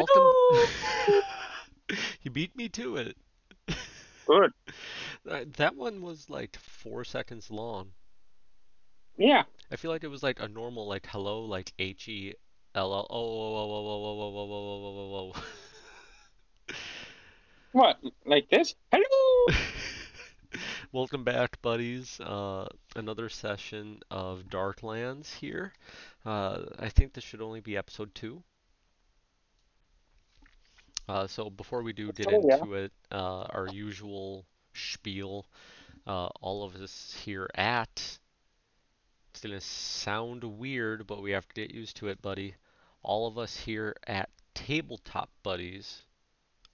welcome. you beat me to it. Good. That one was like four seconds long. Yeah. I feel like it was like a normal like hello like H E L L. Oh, whoa, whoa, whoa, whoa, whoa, whoa, whoa, whoa, whoa, whoa, whoa. What? Like this? Hello. Welcome back, buddies. Uh, another session of Darklands here. Uh, I think this should only be episode two. Uh, so before we do get Oh, yeah. into it, uh, our usual spiel. Uh, all of us here at. It's gonna sound weird, but we have to get used to it, buddy. All of us here at Tabletop Buddies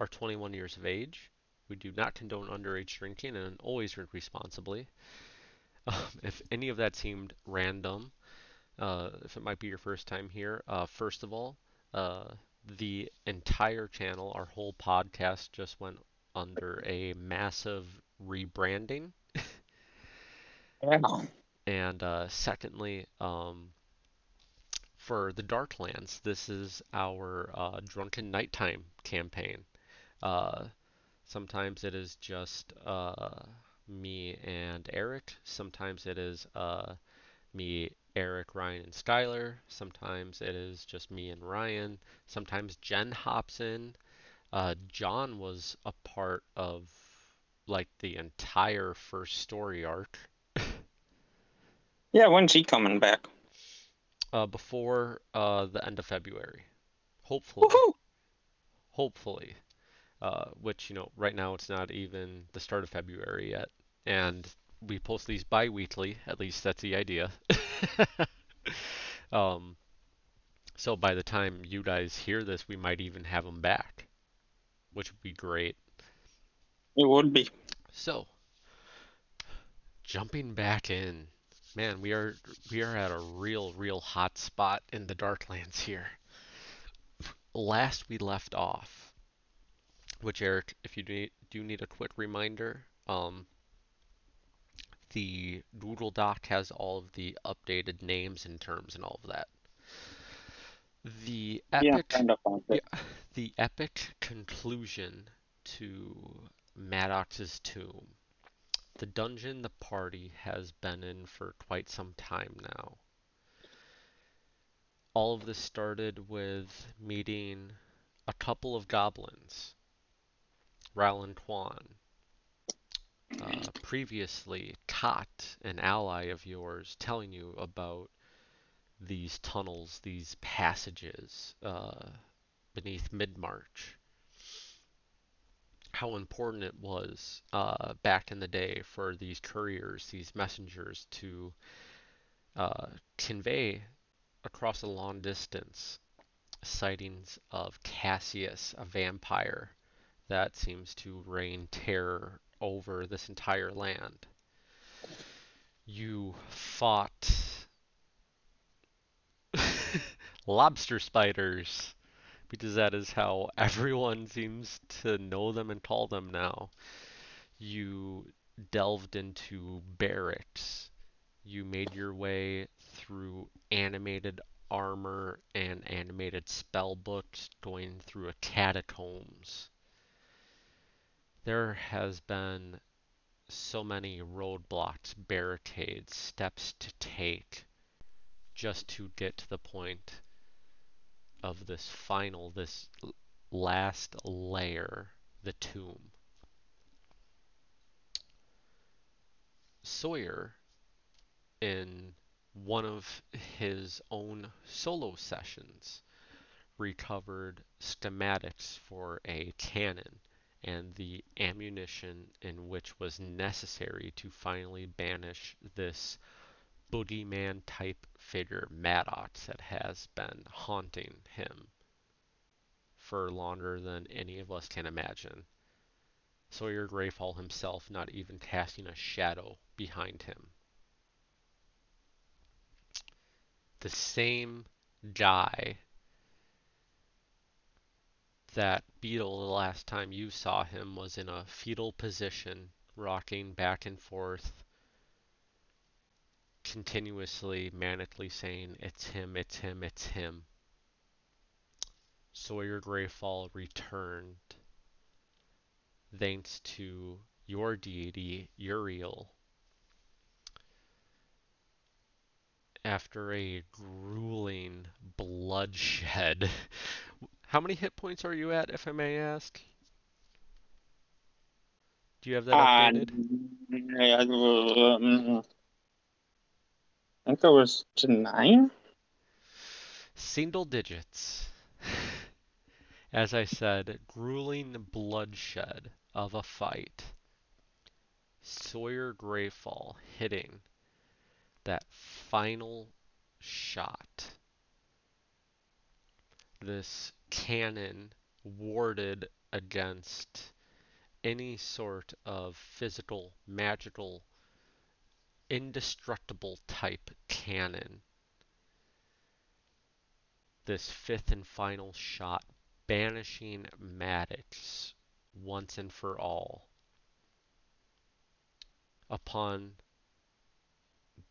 are 21 years of age. We do not condone underage drinking and always drink responsibly. Um, if any of that seemed random, uh, if it might be your first time here, uh, first of all, uh, the entire channel, our whole podcast, just went under a massive rebranding. And uh, secondly, um, for the Darklands, this is our uh, Drunken Nighttime campaign. Uh, sometimes it is just uh, me and Eric. Sometimes it is uh, me, Eric, Ryan, and Skylar. Sometimes it is just me and Ryan. Sometimes Jen hops in. Uh, John was a part of like the entire first story arc Yeah. When's he coming back? uh, before uh, the end of February. Hopefully. Woohoo! hopefully. Uh, which, you know, right now it's not even the start of February yet. And we post these bi weekly, at least that's the idea. um, so by the time you guys hear this, we might even have them back, which would be great. It would be. So, jumping back in, man, we are we are at a real, real hot spot in the Darklands here. Last we left off, which Eric, if you do, do need a quick reminder, um, the Google Doc has all of the updated names and terms and all of that. The Yeah. epic Kind of. yeah, the epic conclusion to Maddox's tomb. The dungeon the party has been in for quite some time now. All of this started with meeting a couple of goblins, Ral and Quan. Uh, previously, Tot, an ally of yours, telling you about these tunnels, these passages uh, beneath Mid-March. How important it was uh, back in the day for these couriers, these messengers, to uh, convey across a long distance sightings of Cassius, a vampire that seems to reign terror over this entire land. You fought lobster spiders because that is how everyone seems to know them and call them now. You delved into barracks. You made your way through animated armor and animated spell books, going through a catacombs. There has been so many roadblocks, barricades, steps to take just to get to the point of this final, this last layer, the tomb. Sawyer, in one of his own solo sessions, recovered schematics for a cannon and the ammunition in which was necessary to finally banish this boogeyman type figure, Maddox, that has been haunting him for longer than any of us can imagine. Sawyer Greyfall himself not even casting a shadow behind him. The same guy that Beetle the last time you saw him was in a fetal position, rocking back and forth, continuously, manically saying, It's him, it's him, it's him. Sawyer Greyfall returned thanks to your deity, Uriel, after a grueling bloodshed. How many hit points are you at, if I may ask? Do you have that Uh, updated? um, I think it was to nine. Single digits. As I said, grueling bloodshed of a fight. Sawyer Greyfall hitting that final shot. This cannon warded against any sort of physical, magical, indestructible type cannon. This fifth and final shot banishing Maddox once and for all upon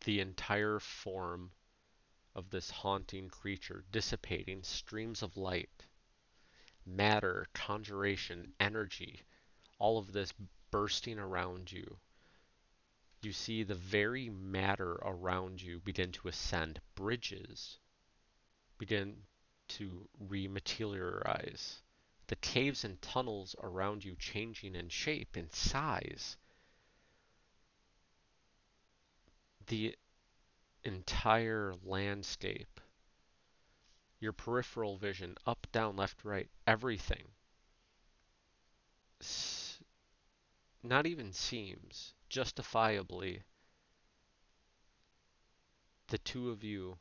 the entire form of this haunting creature, dissipating streams of light, matter, conjuration, energy, all of this bursting around you. You see the very matter around you begin to ascend. Bridges begin to rematerialize. The caves and tunnels around you changing in shape and size. The entire landscape, your peripheral vision, up, down, left, right, everything, s- not even seems, justifiably, the two of you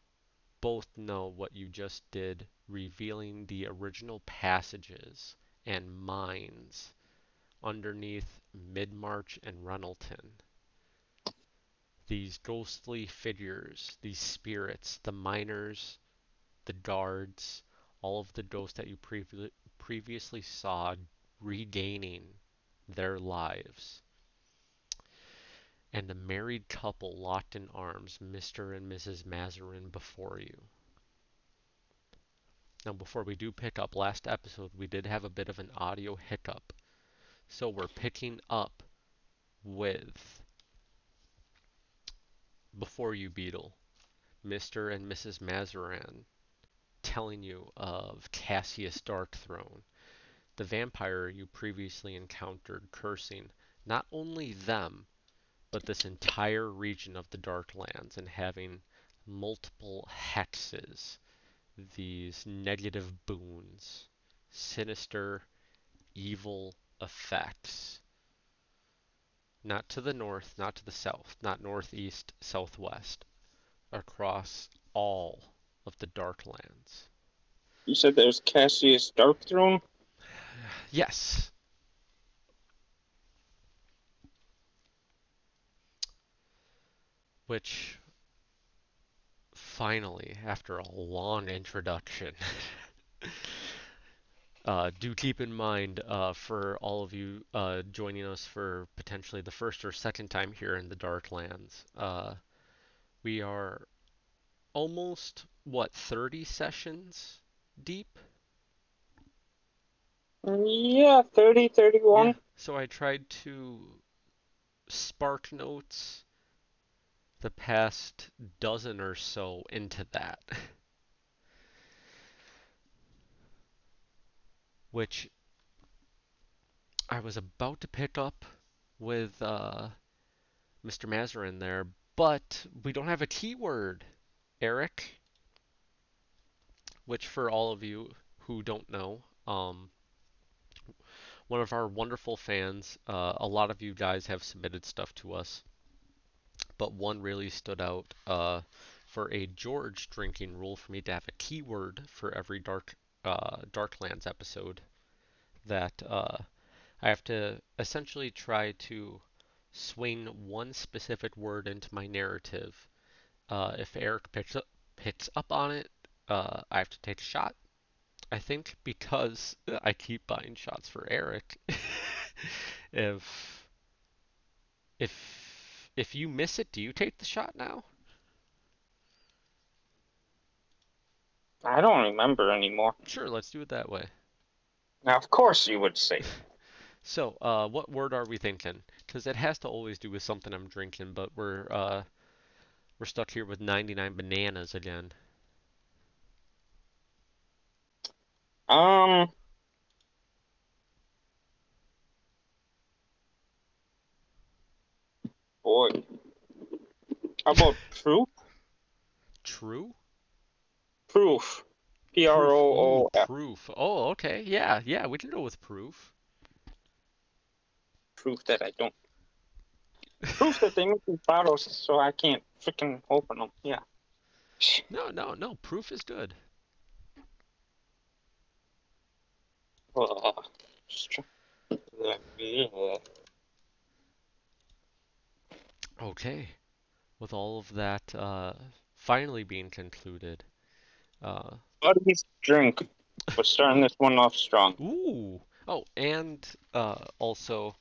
both know what you just did, revealing the original passages and mines underneath Midmarch and Runnelton. These ghostly figures, these spirits, the miners, the guards, all of the ghosts that you previ- previously saw regaining their lives. And the married couple locked in arms, Mr. and Mrs. Mazarin, before you. Now, before we do pick up, last episode we did have a bit of an audio hiccup. So we're picking up with Before You Beetle, Mr. and Mrs. Mazarin telling you of Cassius Darkthrone, the vampire you previously encountered cursing not only them, but this entire region of the Darklands and having multiple hexes, these negative boons, sinister, evil effects. Not to the north, not to the south, not northeast, southwest, across all of the Darklands. You said there's Cassius Darkthrone. Yes. Which finally, after a long introduction, uh, do keep in mind uh, for all of you uh, joining us for potentially the first or second time here in the Darklands, uh, we are almost, what, 30 sessions deep? Yeah, 30, 31. Yeah. So I tried to spark notes the past dozen or so into that. Which I was about to pick up with uh, Mr. Mazarin there, but we don't have a keyword, Eric. Which, for all of you who don't know, um, one of our wonderful fans, uh, a lot of you guys have submitted stuff to us, but one really stood out uh, for a George drinking rule for me to have a keyword for every Dark uh, Darklands episode that uh, I have to essentially try to swing one specific word into my narrative. Uh, if Eric picks up, picks up on it, uh, I have to take a shot. I think because I keep buying shots for Eric. if if if you miss it, do you take the shot now? I don't remember anymore. Sure, let's do it that way. Now, of course you would say. So, uh, what word are we thinking? Because it has to always do with something I'm drinking, but we're uh, we're stuck here with 99 bananas again. Um. Boy. How about true? True? Proof. P R O O Ooh, F. proof. Oh, okay. Yeah, yeah, we can go with proof. Proof that I don't. Proof that they make these bottles so I can't freaking open them. Yeah. No, no, no. Proof is good. Ugh. Just try- Ugh. Okay. With all of that uh, finally being concluded. Uh, Buddy's drink. We're starting this one off strong. ooh. Oh, and uh, also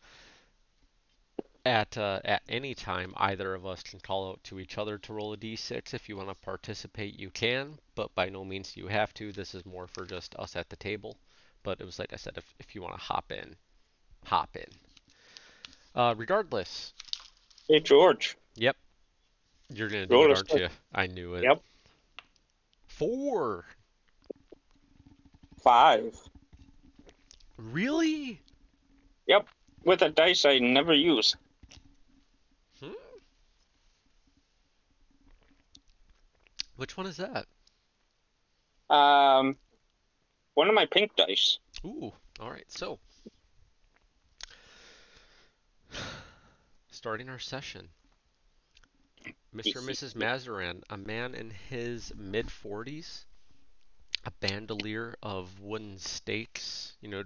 at uh, at any time, either of us can call out to each other to roll a d6. If you want to participate, you can, but by no means do you have to. This is more for just us at the table. But it was like I said, if if you want to hop in, hop in. Uh, regardless, Hey, George. Yep. You're gonna do it, aren't you? I knew it. Yep. Four. Five. Really? Yep. With a dice I never use. Hmm? Which one is that? Um, one of my pink dice. Ooh. All right. So, starting our session. Mr. and Mrs. Mazarin, a man in his mid 40s, a bandolier of wooden stakes, you know,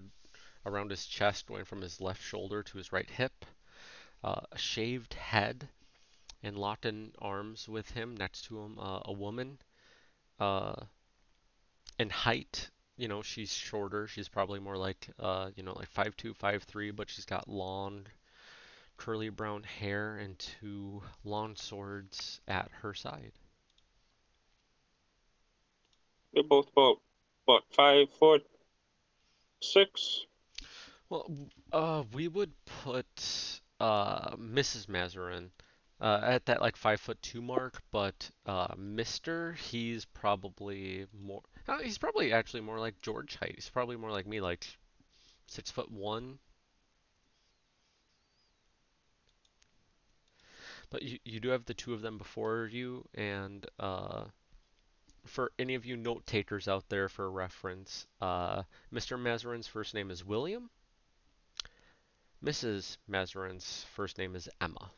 around his chest, going from his left shoulder to his right hip, uh, a shaved head, and locked in arms with him, next to him, uh, a woman. Uh, in height, you know, she's shorter. She's probably more like, uh, you know, like 5'2", 5'3", but she's got long, curly brown hair and two long swords at her side. They're both about, what, five foot six? Well, uh, we would put uh Mrs. Mazarin uh at that like five foot two mark, but uh Mr. He's probably more. Uh, he's probably actually more like George height. He's probably more like me, like six foot one. But you you do have the two of them before you, and uh. For any of you note takers out there for reference, uh, Mr. Mazarin's first name is William. Mrs. Mazarin's first name is Emma.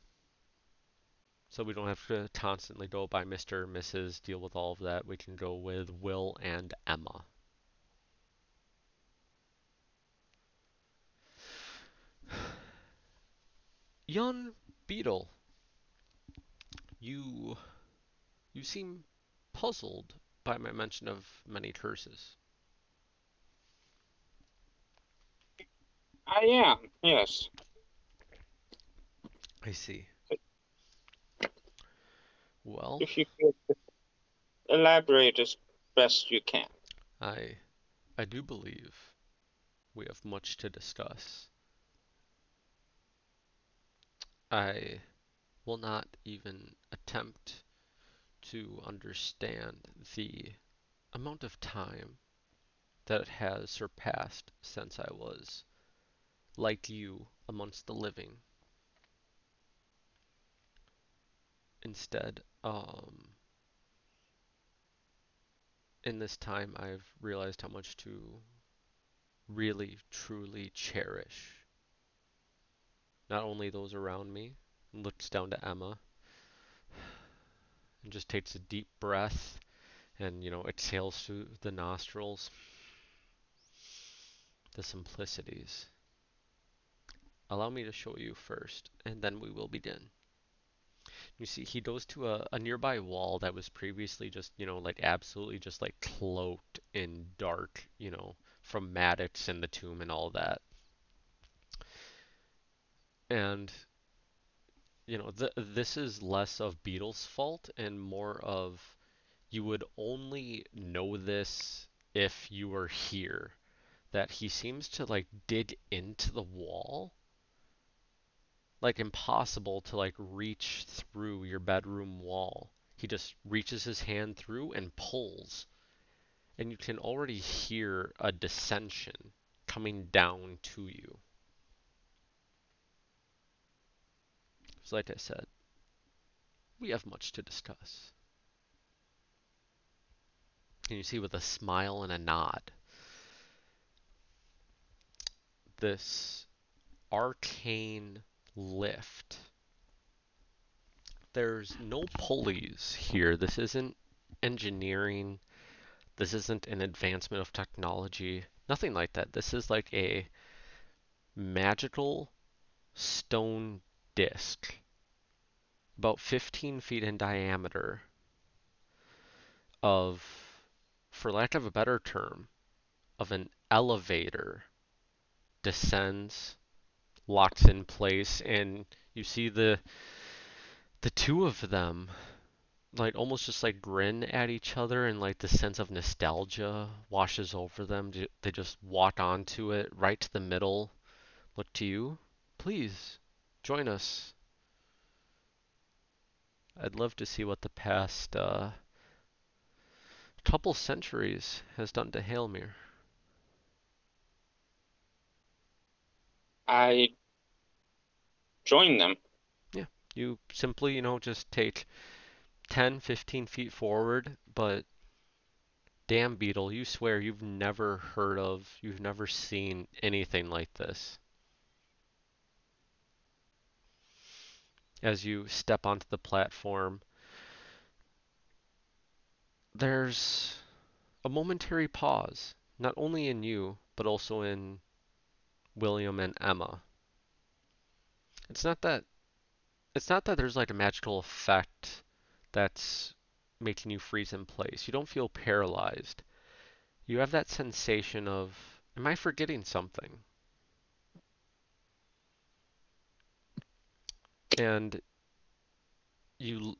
So we don't have to constantly go by Mr., Mrs., deal with all of that. We can go with Will and Emma. Young Beetle, you you seem puzzled by my mention of many curses. I am, yes. I see. Well, If you could elaborate as best you can. I I do believe we have much to discuss. I will not even attempt to understand the amount of time that it has surpassed since I was like you amongst the living. Instead, um, in this time, I've realized how much to really, truly cherish not only those around me, looks down to Emma, and just takes a deep breath and, you know, exhales through the nostrils. The simplicities. Allow me to show you first, and then we will begin. You see, he goes to a, a nearby wall that was previously just, you know, like absolutely just like cloaked in dark, you know, from Maddox and the tomb and all that. And, you know, th this is less of Beetle's fault and more of you would only know this if you were here. That he seems to like dig into the wall. Like impossible to like reach through your bedroom wall. He just reaches his hand through and pulls. And you can already hear a dissension coming down to you. So, like I said, we have much to discuss. And you see with a smile and a nod, this arcane lift. There's no pulleys here. This isn't engineering. This isn't an advancement of technology. Nothing like that. This is like a magical stone disc, about 15 feet in diameter, of, for lack of a better term, of an elevator descends, locks in place, and you see the the two of them like almost just like grin at each other and like the sense of nostalgia washes over them. They just walk onto it right to the middle. Look to you. Please join us. I'd love to see what the past uh, couple centuries has done to Halemere. I join them. Yeah, you simply, you know, just take 10, 15 feet forward, but damn Beetle, you swear you've never heard of, you've never seen anything like this. As you step onto the platform, there's a momentary pause, not only in you, but also in William and Emma. It's not that it's not that there's like a magical effect that's making you freeze in place. You don't feel paralyzed. You have that sensation of, am I forgetting something? And you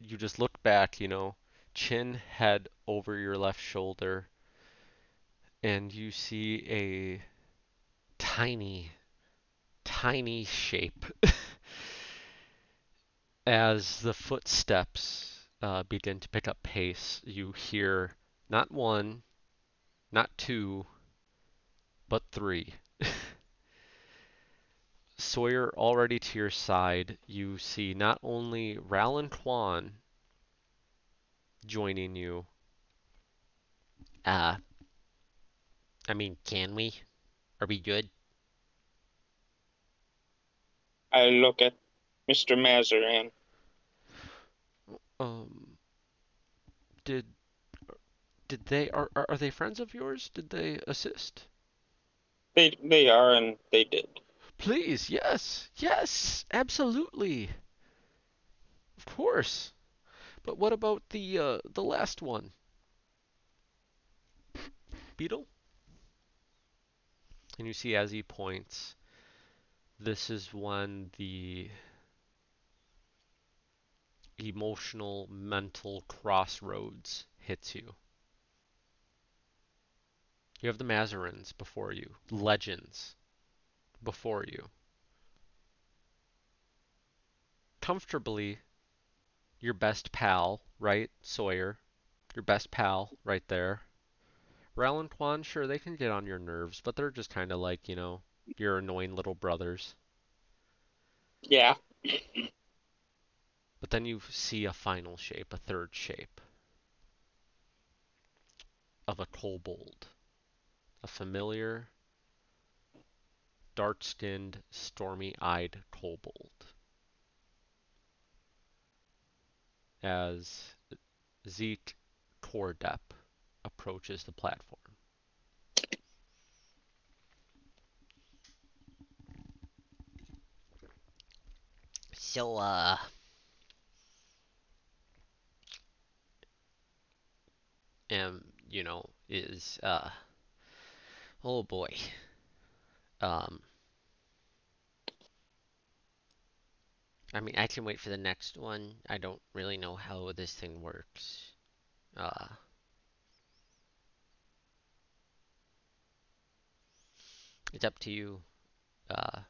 you just look back, you know, chin head over your left shoulder, and you see a tiny, tiny shape as the footsteps uh, begin to pick up pace, you hear not one, not two, but three. Sawyer already to your side, you see not only Ral and Quan joining you. Uh, I mean, can we? Are we good? I look at Mr. Mazarin. Um, did did they are are they friends of yours? Did they assist? They they are and they did. Please, yes, yes, absolutely. Of course. But what about the uh, the last one? Beetle? And you see as he points, this is when the emotional, mental crossroads hits you. You have the Mazarins before you, legends before you. Comfortably, your best pal, right? Sawyer. Your best pal, right there. Ral and Quan, sure, they can get on your nerves, but they're just kind of like, you know, your annoying little brothers. Yeah. But then you see a final shape, a third shape of a kobold. A familiar, dark skinned, stormy eyed kobold. As Zeke Kordep approaches the platform. So, uh, am you know is uh oh boy um I mean I can wait for the next one I don't really know how this thing works Uh, it's up to you. Uh,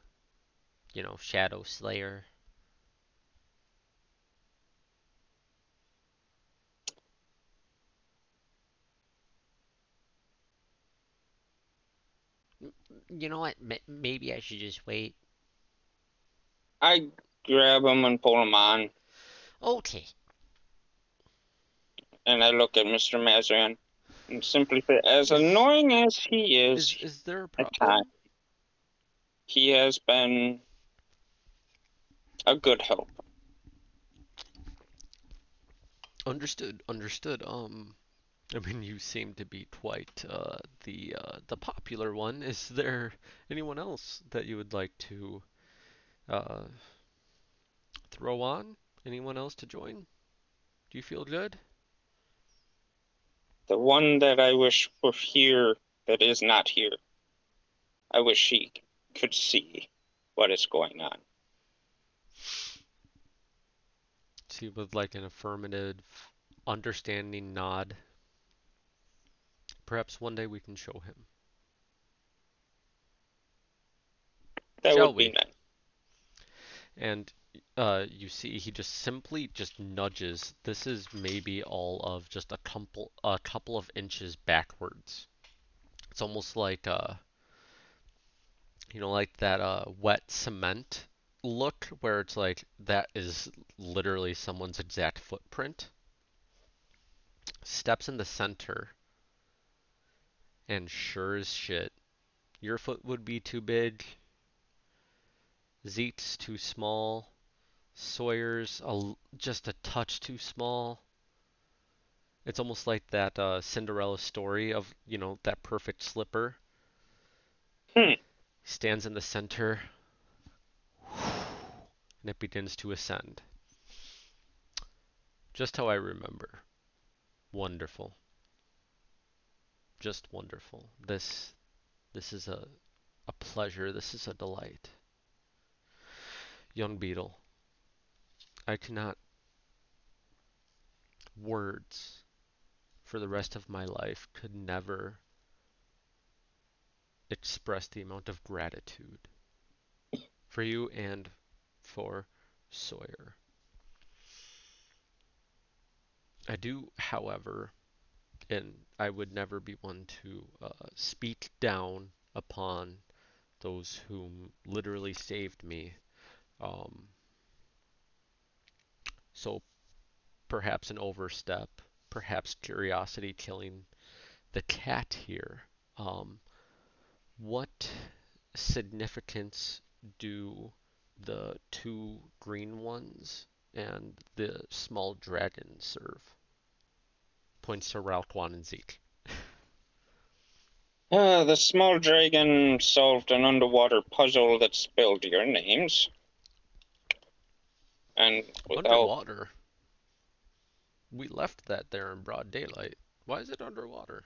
you know, Shadow Slayer. You know what? Maybe I should just wait. I grab him and pull him on, Okay. and I look at Mr. Mazarin and simply say, as annoying as he is, Is is there a problem? he has been a good help. Understood, understood. Um, I mean, you seem to be quite uh, the uh, the popular one. Is there anyone else that you would like to uh, throw on? Anyone else to join? Do you feel good? The one that I wish were here that is not here. I wish he could see what is going on. See, with like an affirmative, understanding nod. Perhaps one day we can show him. That Shall would be we? nice. And uh, you see, he just simply just nudges. This is maybe all of just a couple a couple of inches backwards. It's almost like uh, you know, like that uh wet cement look where it's like that is literally someone's exact footprint. Steps in the center, and sure as shit, your foot would be too big. Zeke's too small. Sawyer's a just a touch too small. It's almost like that uh, Cinderella story of, you know, that perfect slipper. Hmm. Stands in the center, and it begins to ascend. Just how I remember. Wonderful. Just wonderful. This this is a a pleasure. This is a delight. Young Beetle, I cannot words for the rest of my life could never express the amount of gratitude for you and for Sawyer. I do, however, and I would never be one to uh, speak down upon those whom literally saved me. Um, so perhaps an overstep, perhaps curiosity killing the cat here. Um, what significance do the two green ones and the small dragon serve? Points to Ralquan and Zeke. Uh, the small dragon solved an underwater puzzle that spelled your names. And without Underwater. We left that there in broad daylight. Why is it underwater?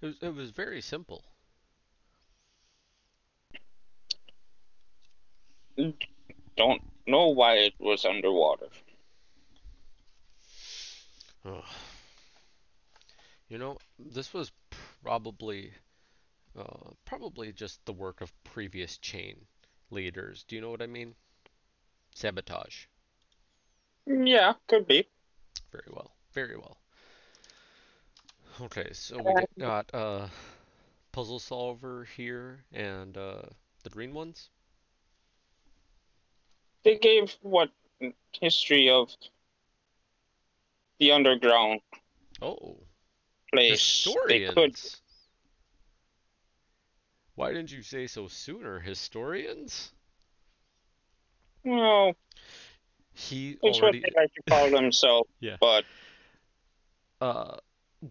It was, it was very simple. don't know why it was underwater. Ugh. You know, this was probably uh, probably just the work of previous chain leaders. Do you know what I mean? Sabotage. Yeah, could be. Very well. Very well. Okay, so we got uh puzzle solver here and uh the green ones. They gave what history of the underground Oh, place they could. historians. Why didn't you say so sooner? Historians? Well, He already what they like to call himself. Yeah. But uh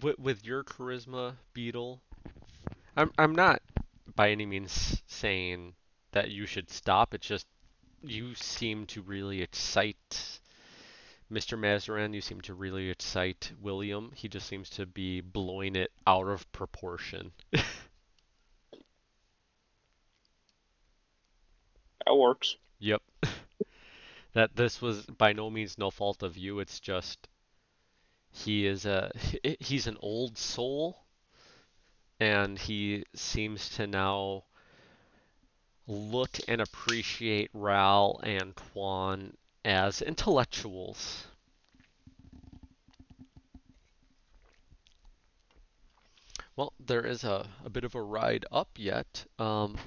with with your charisma, Beetle, I'm I'm not by any means saying that you should stop. It's just you seem to really excite Mr. Mazarin. You seem to really excite William. He just seems to be blowing it out of proportion. that works. Yep. That this was by no means no fault of you. It's just He is a he's an old soul, and he seems to now look and appreciate Ral and Quan as intellectuals. Well, there is a, a bit of a ride up yet. Um,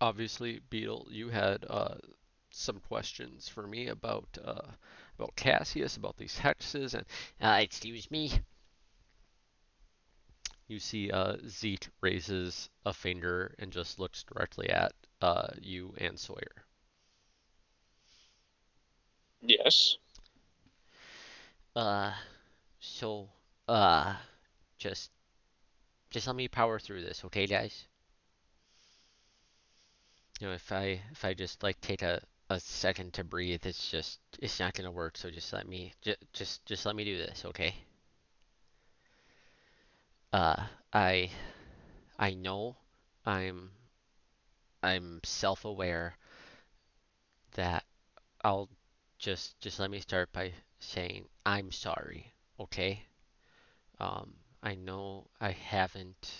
obviously, Beetle, you had uh, some questions for me about uh, about Cassius, about these hexes, and Uh, excuse me. you see uh, Zeke raises a finger and just looks directly at uh, you and Sawyer. Yes. Uh, so, uh, just, just let me power through this, okay, guys? You know, if I if I just like take a, a second to breathe, it's just it's not gonna work. So just let me just just just let me do this, okay? Uh, I I know I'm I'm self-aware that I'll just just let me start by saying I'm sorry, okay? Um, I know I haven't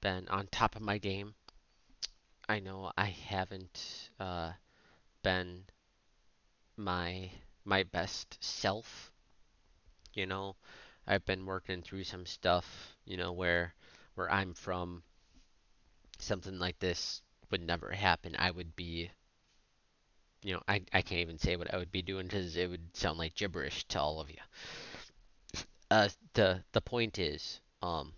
been on top of my game. I know I haven't uh, been my my best self. You know, I've been working through some stuff, you know, where where I'm from, something like this would never happen. I would be, you know, I I can't even say what I would be doing because it would sound like gibberish to all of you. Uh, the the point is, um,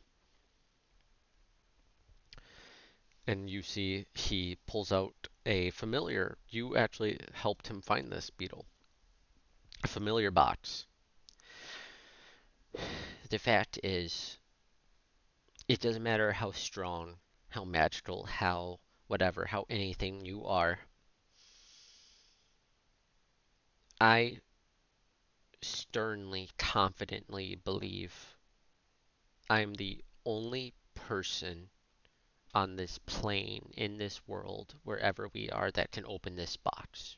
and you see he pulls out a familiar. You actually helped him find this beetle. A familiar box. The fact is, it doesn't matter how strong, how magical, how whatever, how anything you are. I sternly, confidently believe I'm the only person on this plane, in this world, wherever we are, that can open this box.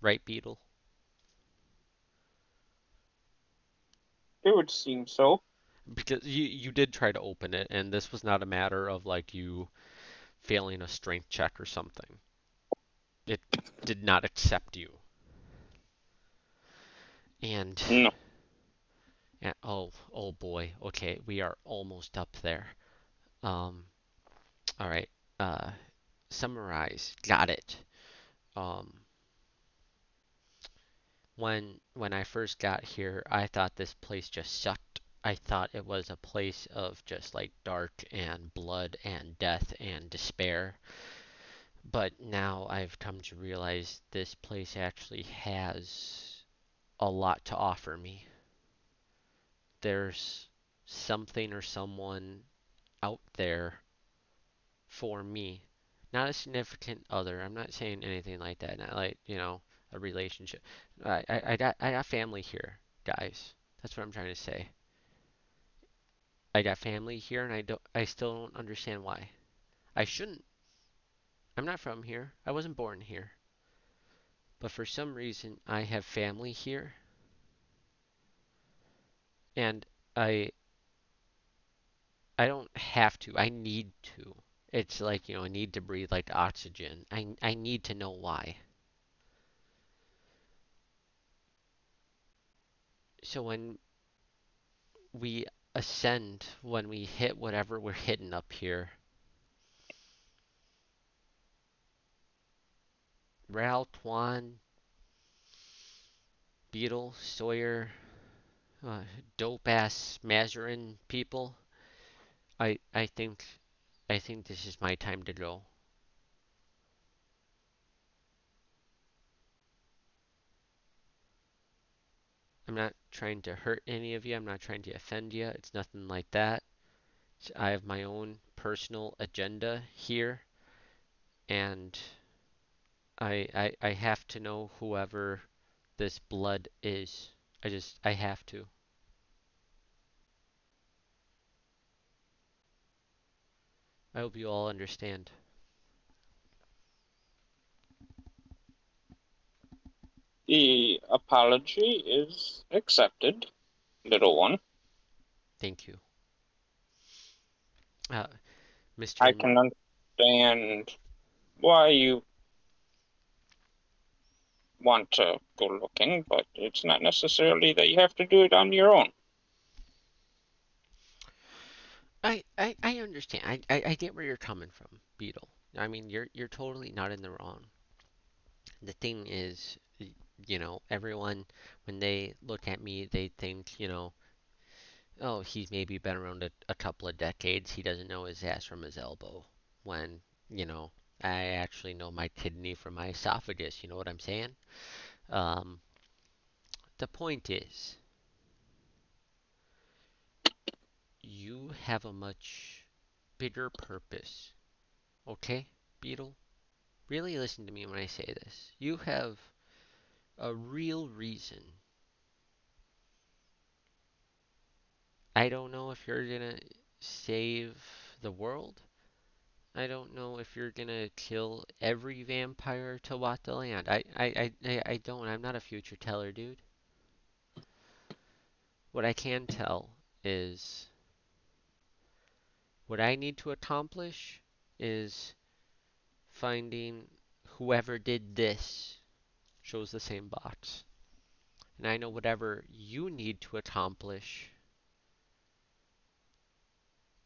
Right, Beetle? It would seem so. Because you you did try to open it, and this was not a matter of like you failing a strength check or something. It did not accept you. And No. Oh oh boy, okay, we are almost up there. Um, all right. Uh, summarize. Got it. Um, when when I first got here, I thought this place just sucked. I thought it was a place of just like dark and blood and death and despair. But now I've come to realize this place actually has a lot to offer me. There's something or someone out there for me. Not a significant other. I'm not saying anything like that. Not like, you know, a relationship. I, I, I got I got family here, guys. That's what I'm trying to say. I got family here and I don't I still don't understand why. I shouldn't. I'm not from here. I wasn't born here. But for some reason I have family here and I I don't have to. I need to. It's like, you know, I need to breathe like oxygen. I I need to know why. So when we ascend, when we hit whatever we're hitting up here, Ral, Quan, Beetle, Sawyer, uh, dope ass Mazarin people, I I think I think this is my time to go. I'm not trying to hurt any of you. I'm not trying to offend you. It's nothing like that. I have my own personal agenda here, and I, I I have to know whoever this blood is. I just I have to. I hope you all understand. The apology is accepted, little one. Thank you. Uh, Mr. I can understand why you want to go looking, but it's not necessarily that you have to do it on your own. I, I, I understand. I, I, I get where you're coming from, Beetle. I mean, you're you're totally not in the wrong. The thing is, you know, everyone when they look at me, they think, you know, oh, he's maybe been around a, a couple of decades. He doesn't know his ass from his elbow. When, you know, I actually know my kidney from my esophagus. You know what I'm saying? Um, the point is, you have a much bigger purpose. Okay, Beetle? Really listen to me when I say this. You have a real reason. I don't know if you're gonna save the world. I don't know if you're gonna kill every vampire to walk the land. I, I, I, I don't. I'm not a future teller, dude. What I can tell is what I need to accomplish is finding whoever did this shows the same box. And I know whatever you need to accomplish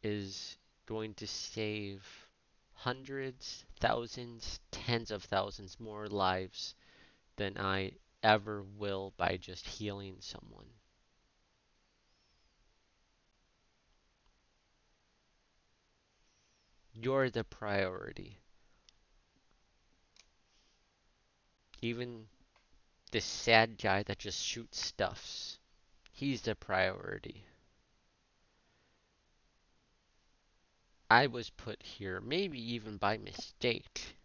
is going to save hundreds, thousands, tens of thousands more lives than I ever will by just healing someone. You're the priority. Even this sad guy that just shoots stuffs, he's the priority. I was put here, maybe even by mistake.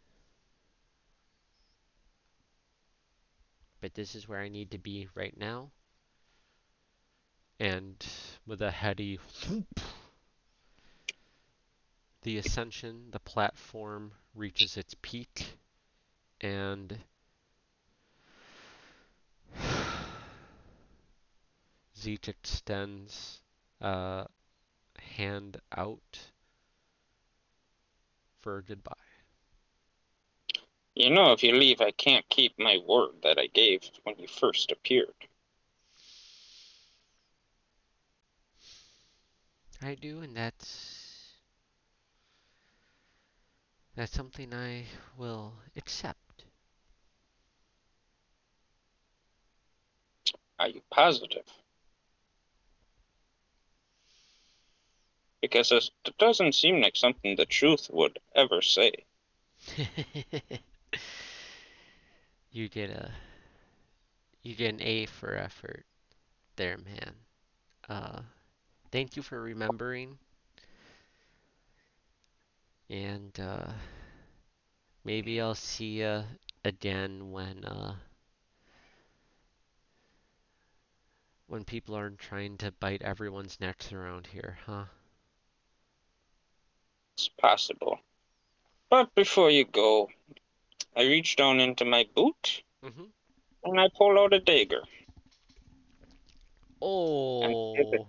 But this is where I need to be right now. And with a heady whoop, the ascension, the platform reaches its peak, and Zeke extends a hand out for goodbye. You know, if you leave, I can't keep my word that I gave when you first appeared. I do, and that's that's something I will accept. Are you positive? Because it doesn't seem like something the truth would ever say. you get a you get an A for effort there, man. Uh, thank you for remembering. And uh, maybe I'll see you again when uh, when people aren't trying to bite everyone's necks around here, huh? It's possible. But before you go, I reach down into my boot Mm-hmm. and I pull out a dagger. Oh.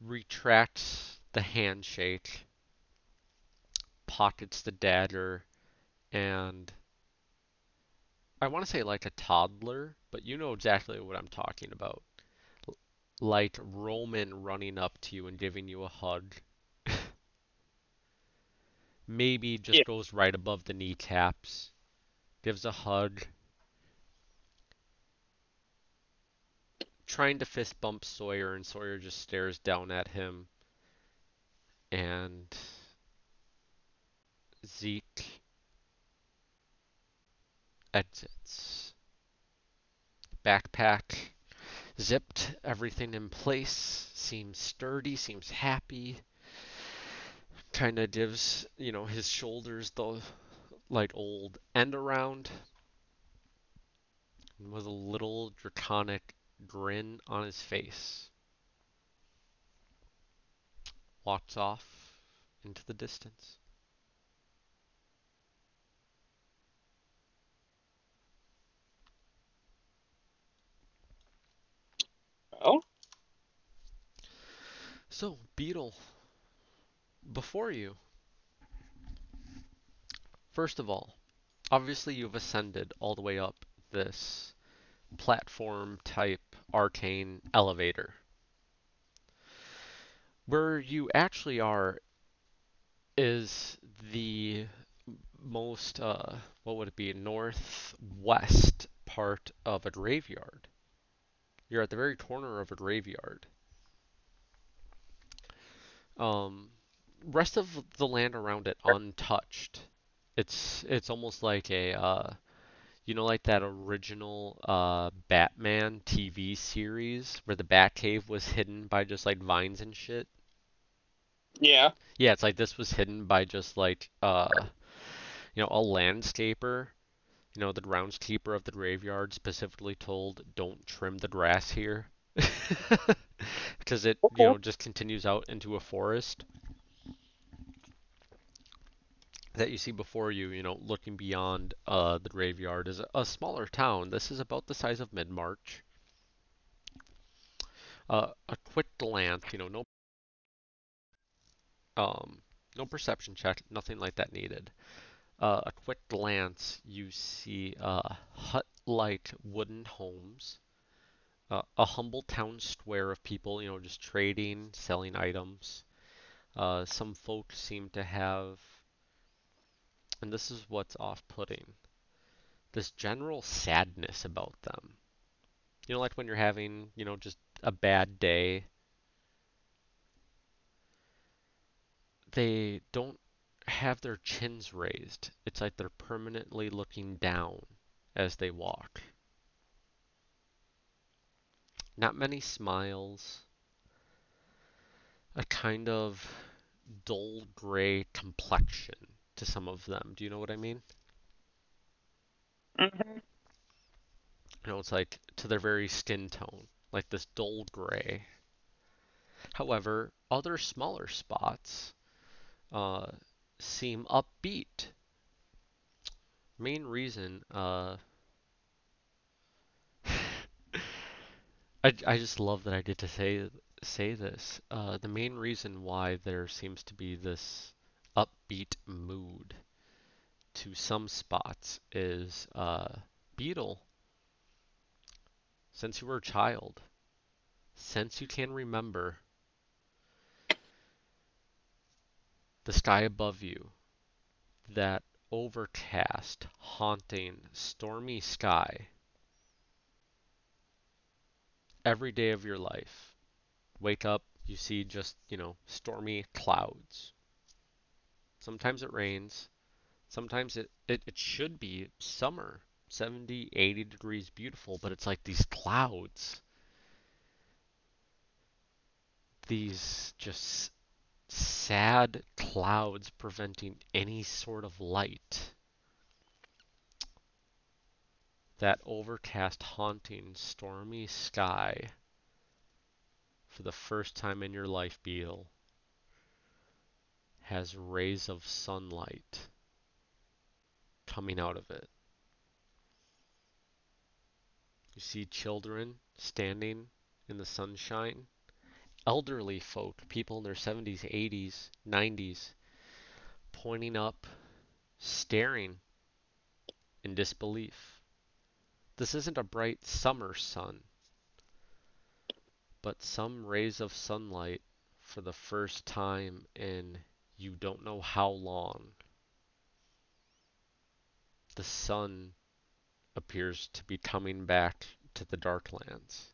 Retracts the handshake, pockets the dagger, and I want to say like a toddler, but you know exactly what I'm talking about. Like Roman running up to you and giving you a hug. Maybe just Yeah. goes right above the kneecaps, gives a hug, trying to fist bump Sawyer, and Sawyer just stares down at him. And Zeke exits. Backpack zipped, everything in place, seems sturdy, seems happy. Kind of gives, you know, his shoulders the like old end around. With a little draconic grin on his face. Walks off into the distance. So, Beetle, before you, first of all, obviously you've ascended all the way up this platform type arcane elevator. Where you actually are is the most, uh, what would it be, northwest part of a graveyard. You're at the very corner of a graveyard. Um, rest of the land around it untouched. It's it's almost like a uh, you know like that original uh Batman TV series where the Batcave was hidden by just like vines and shit. Yeah. Yeah, it's like this was hidden by just like uh you know a landscaper. You know, the groundskeeper of the graveyard specifically told don't trim the grass here. Because it, you know, just continues out into a forest. that you see before you, you know, looking beyond uh, the graveyard, is a, a smaller town. This is about the size of Mid-March. Uh, a quick glance, you know, no, um, no perception check, nothing like that needed. Uh, a quick glance, you see uh, hut-like wooden homes, uh, a humble town square of people, you know, just trading, selling items. Uh, some folks seem to have, and this is what's off-putting. this general sadness about them. You know, like when you're having, you know, just a bad day. They don't have their chins raised. It's like they're permanently looking down as they walk. Not many smiles. A kind of dull gray complexion to some of them. Do you know what I mean? Mm-hmm. You know, it's like to their very skin tone, like this dull gray. However, other smaller spots uh, seem upbeat. Main reason, uh, I, I just love that I get to say say this. Uh, the main reason why there seems to be this upbeat mood to some spots is uh, Beetle, since you were a child, since you can remember, the sky above you, that overcast, haunting, stormy sky, every day of your life. Wake up, you see just, you know, stormy clouds. Sometimes it rains, sometimes it, it, it should be summer, 70, 80 degrees beautiful, but it's like these clouds, these just sad clouds preventing any sort of light. That overcast, haunting, stormy sky for the first time in your life, Beetle, has rays of sunlight coming out of it. You see children standing in the sunshine, elderly folk, people in their 70s, 80s, 90s, pointing up, staring in disbelief. This isn't a bright summer sun, but some rays of sunlight for the first time in you don't know how long. The sun appears to be coming back to the Darklands.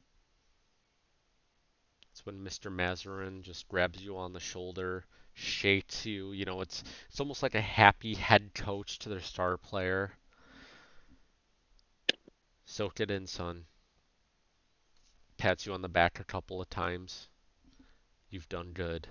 It's when Mr. Mazarin just grabs you on the shoulder, shakes you. You know, it's it's almost like a happy head coach to their star player. Soak it in, son. Pats you on the back a couple of times. You've done good.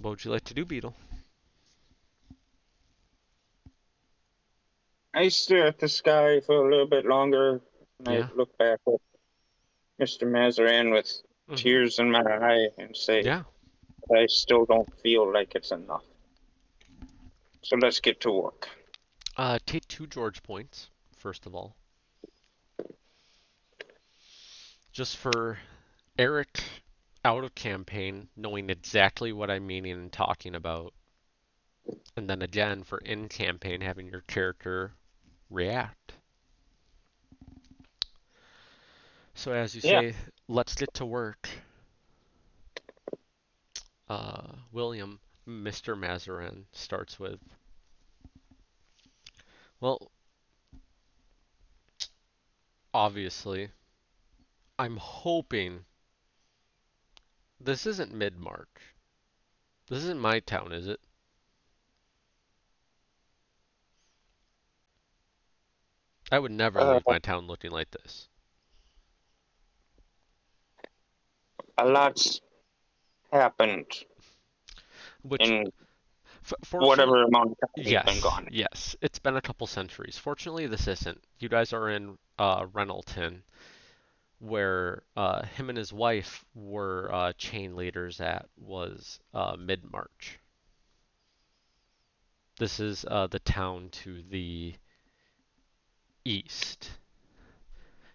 What would you like to do, Beetle? I stare at the sky for a little bit longer. And Yeah. I look back at Mr. Mazarin with Mhm. tears in my eye and say, Yeah. I still don't feel like it's enough. So let's get to work. Uh, take two George points, first of all. Just for Eric out of campaign, knowing exactly what I'm meaning and talking about. And then again, for in campaign, having your character react. So as you Yeah. say, let's get to work. Uh, William, Mr. Mazarin starts with, well, obviously, I'm hoping this isn't mid-March. This isn't my town, is it? I would never Uh, leave my town looking like this. A lot's happened Which, in f- whatever amount of time Yes, been gone. yes. It's been a couple centuries. Fortunately, this isn't. You guys are in uh, where uh, him and his wife were uh, chain leaders at was uh, mid-March. This is uh, the town to the east.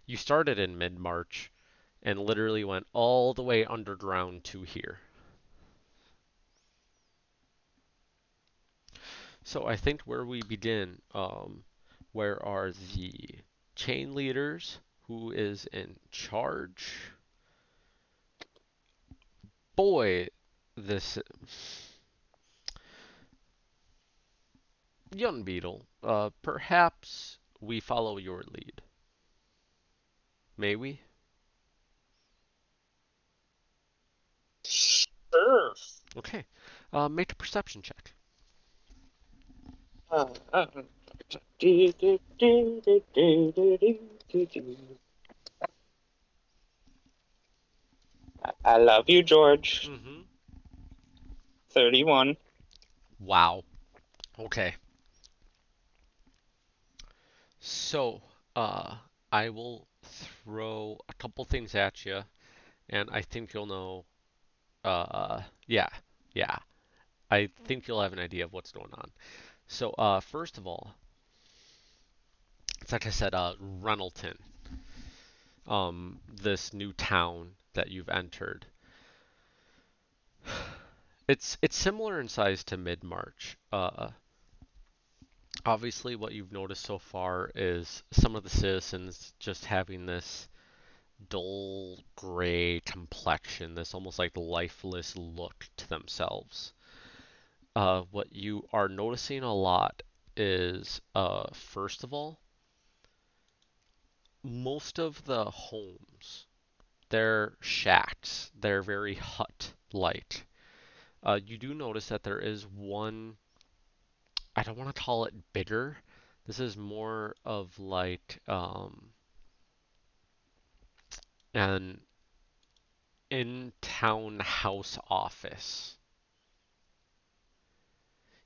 You started in mid-March and literally went all the way underground to here. So I think where we begin, um, where are the chain leaders? Who is in charge? Boy, this young beetle. Uh, perhaps we follow your lead. May we? Sure. Okay. Uh, make a perception check. Uh, uh, do, do, do, I- I love you, George. Mm-hmm. 31. Wow. Okay. So, uh, I will throw a couple things at you, and I think you'll know. Uh, yeah, yeah. I think you'll have an idea of what's going on. So, uh, first of all, it's like I said, uh, um, this new town that you've entered. It's it's similar in size to mid-March. Uh, obviously, what you've noticed so far is some of the citizens just having this dull gray complexion, this almost like lifeless look to themselves. Uh, what you are noticing a lot is, uh, first of all, most of the homes, they're shacks. They're very hut-like. Uh, you do notice that there is one, I don't want to call it bigger. This is more of like um, an in-town house office.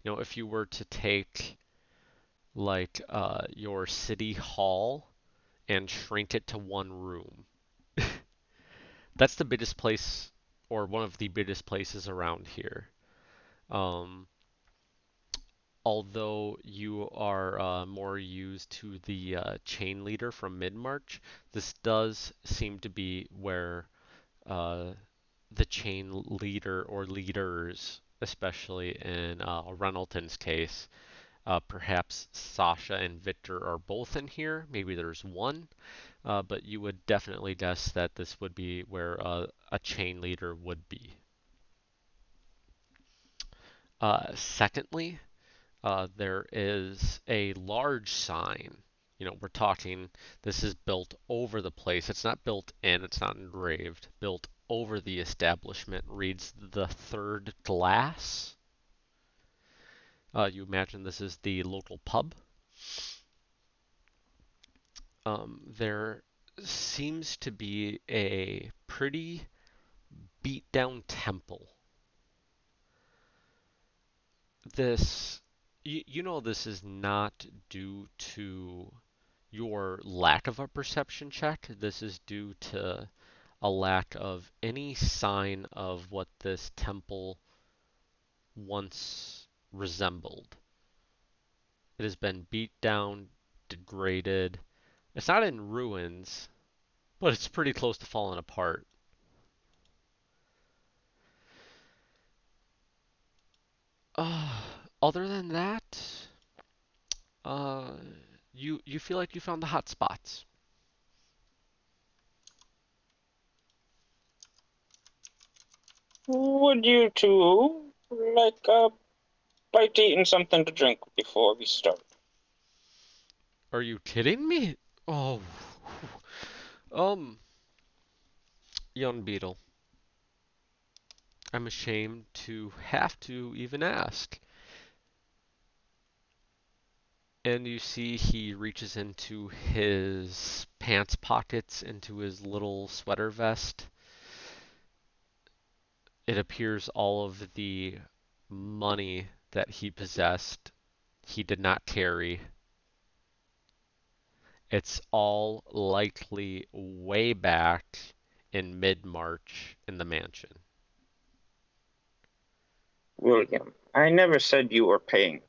You know, if you were to take like uh, your city hall and shrink it to one room, that's the biggest place or one of the biggest places around here. Um, although you are uh, more used to the uh, chain leader from mid-March, this does seem to be where uh, the chain leader or leaders, especially in uh, Renelton's case, uh, perhaps Sasha and Victor are both in here. Maybe there's one, uh, but you would definitely guess that this would be where uh, a chain leader would be. Uh, secondly, uh, there is a large sign. You know, we're talking, this is built over the place. It's not built in, it's not engraved. Built over the establishment reads the third glass. Uh, you imagine this is the local pub. Um, there seems to be a pretty beat down temple. This, you, you know, this is not due to your lack of a perception check. This is due to a lack of any sign of what this temple once resembled. It has been beat down, degraded. It's not in ruins, but it's pretty close to falling apart. Uh, other than that, uh, you you feel like you found the hot spots. Would you two like a bite to eat something to drink before we start? Are you kidding me? Oh, um, young beetle. I'm ashamed to have to even ask. And you see he reaches into his pants pockets, into his little sweater vest. It appears all of the money that he possessed, he did not carry. It's all likely way back in mid March in the mansion. William, I never said you were paying.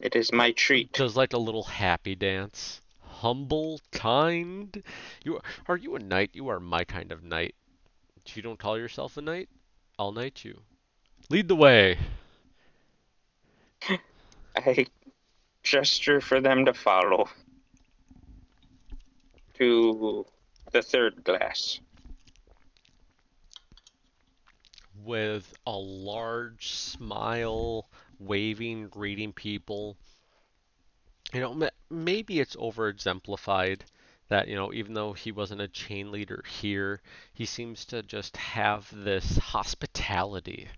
It is my treat. Does like a little happy dance. Humble, kind. You are you a knight? You are my kind of knight. If you don't call yourself a knight, I'll knight you. Lead the way. I gesture for them to follow to the third glass. With a large smile, waving, greeting people. You know, maybe it's over exemplified that, you know, even though he wasn't a chain leader here, he seems to just have this hospitality.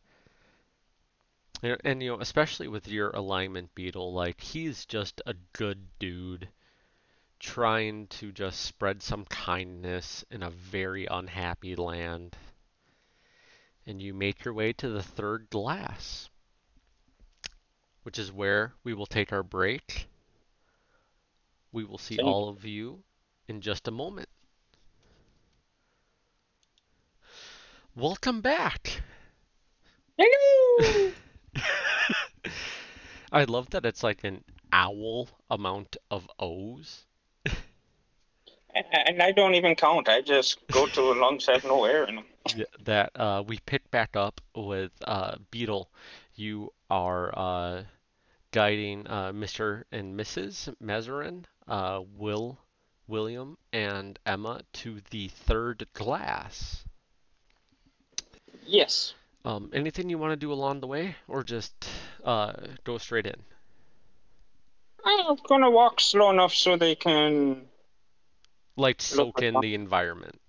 And, and you know, especially with your alignment beetle, like he's just a good dude trying to just spread some kindness in a very unhappy land. And you make your way to the third glass, which is where we will take our break. We will see all of you in just a moment. Welcome back. Hello! I love that it's like an owl amount of O's. and I don't even count. I just go to have no air in them. Yeah, that uh, we pick back up with uh, Beetle. You are uh, guiding uh, Mr. and Mrs. Mazarin, uh, Will, William, and Emma to the third glass. Yes. Um, anything you want to do along the way, or just uh, go straight in? I'm gonna walk slow enough so they can. Like soak in the environment.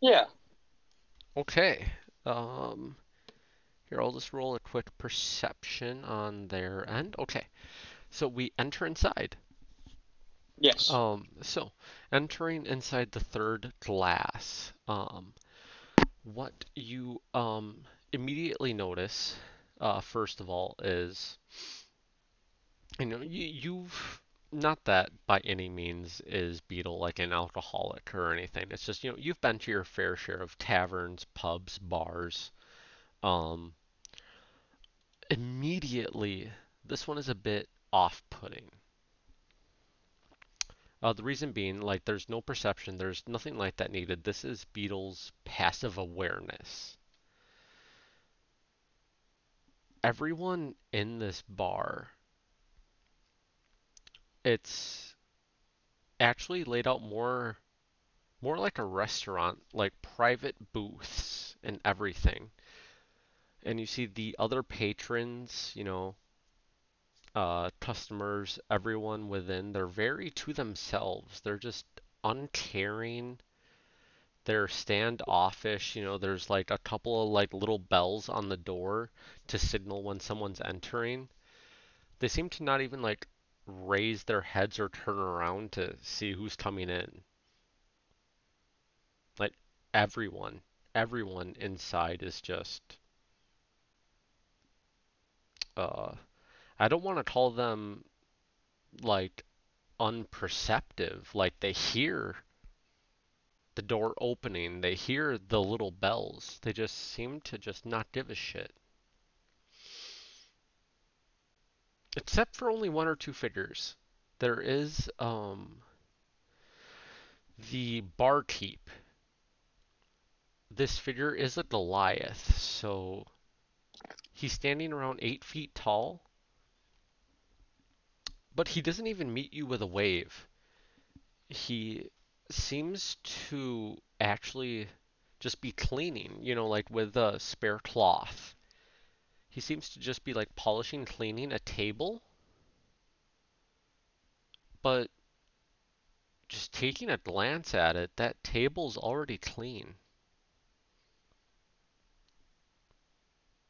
Yeah. Okay. Um, here, I'll just roll a quick perception on their end. Okay. So we enter inside. Yes. Um, so entering inside the third glass, um, what you um immediately notice, uh, first of all, is you know you you've not that by any means is Beetle like an alcoholic or anything. It's just you know you've been to your fair share of taverns, pubs, bars. Um, immediately, this one is a bit off-putting. Uh, the reason being, like, there's no perception, there's nothing like that needed. This is Beetle's passive awareness. Everyone in this bar, it's actually laid out more, more like a restaurant, like private booths and everything. And you see the other patrons, you know, uh, customers, everyone within, they're very to themselves. They're just uncaring. They're standoffish. You know, there's like a couple of like little bells on the door to signal when someone's entering. They seem to not even like raise their heads or turn around to see who's coming in. Like everyone, everyone inside is just uh I don't want to call them like unperceptive, like they hear the door opening, they hear the little bells. They just seem to just not give a shit. Except for only one or two figures. There is um the barkeep. This figure is a Goliath, so he's standing around eight feet tall, but he doesn't even meet you with a wave. He seems to actually just be cleaning, you know, like with a spare cloth. He seems to just be like polishing, cleaning a table, but just taking a glance at it, that table's already clean.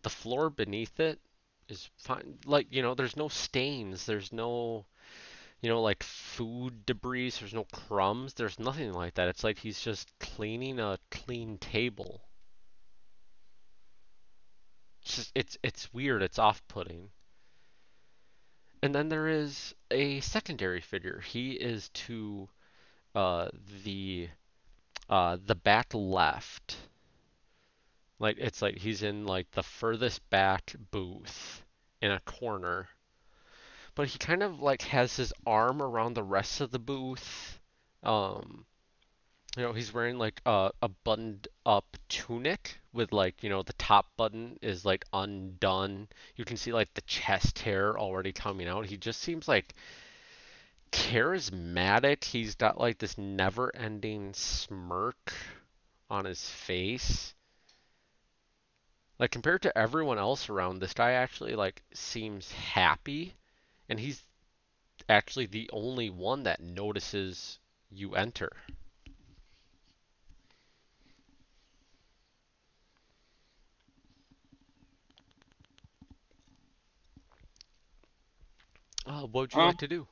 The floor beneath it is fine. Like, you know, there's no stains, there's no, you know, like food debris, there's no crumbs, there's nothing like that. It's like he's just cleaning a clean table. It's just, it's it's weird, it's off-putting. And then there is a secondary figure. He is to uh, the uh, the back left. Like it's like he's in like the furthest back booth in a corner. But he kind of like has his arm around the rest of the booth. Um, you know, he's wearing like a, a buttoned up tunic with like, you know, the top button is like undone. You can see like the chest hair already coming out. He just seems like charismatic. He's got like this never-ending smirk on his face. Like compared to everyone else around, this guy actually like seems happy, and he's actually the only one that notices you enter. Uh, what would you Uh, like to do?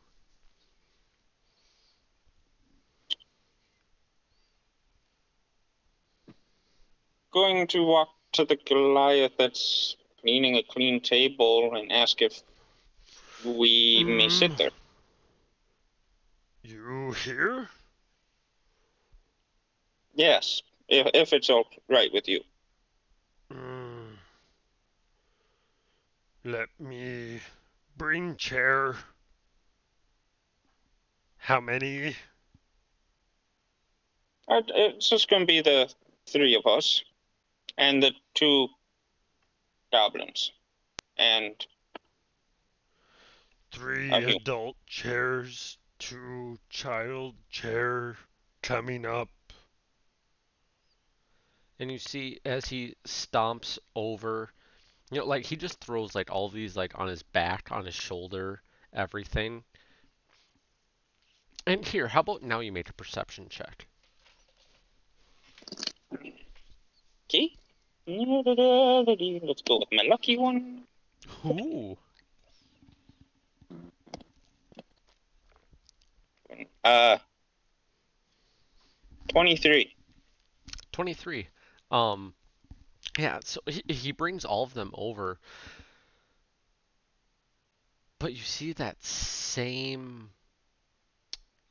Going to walk to the Goliath that's cleaning a clean table and ask if we may sit Mm. there. You here? Yes, if, if it's all right with you. Mm. Let me bring chair. How many? Uh, It's just going to be the three of us and the two goblins. And Three Okay. adult chairs, two child chair coming up. And you see as he stomps over, you know, like he just throws like all these like on his back, on his shoulder, everything. And here, how about now you make a perception check? okay. Let's go with my lucky one. Ooh. Uh, 23. 23. Um, yeah, so he, he brings all of them over. But you see that same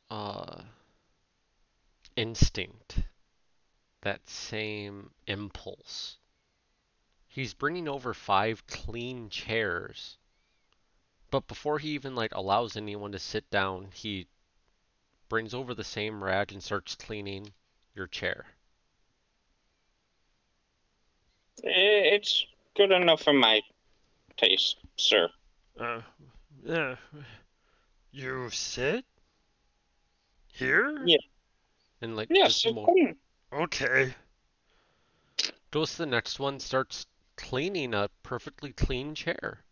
uh instinct, that same impulse. He's bringing over five clean chairs. But before he even like allows anyone to sit down, he brings over the same rag and starts cleaning your chair. It's good enough for my taste, sir. Uh, uh, you sit? Here? Yeah. And like Yes, just it. Okay. goes to the next one, starts cleaning a perfectly clean chair.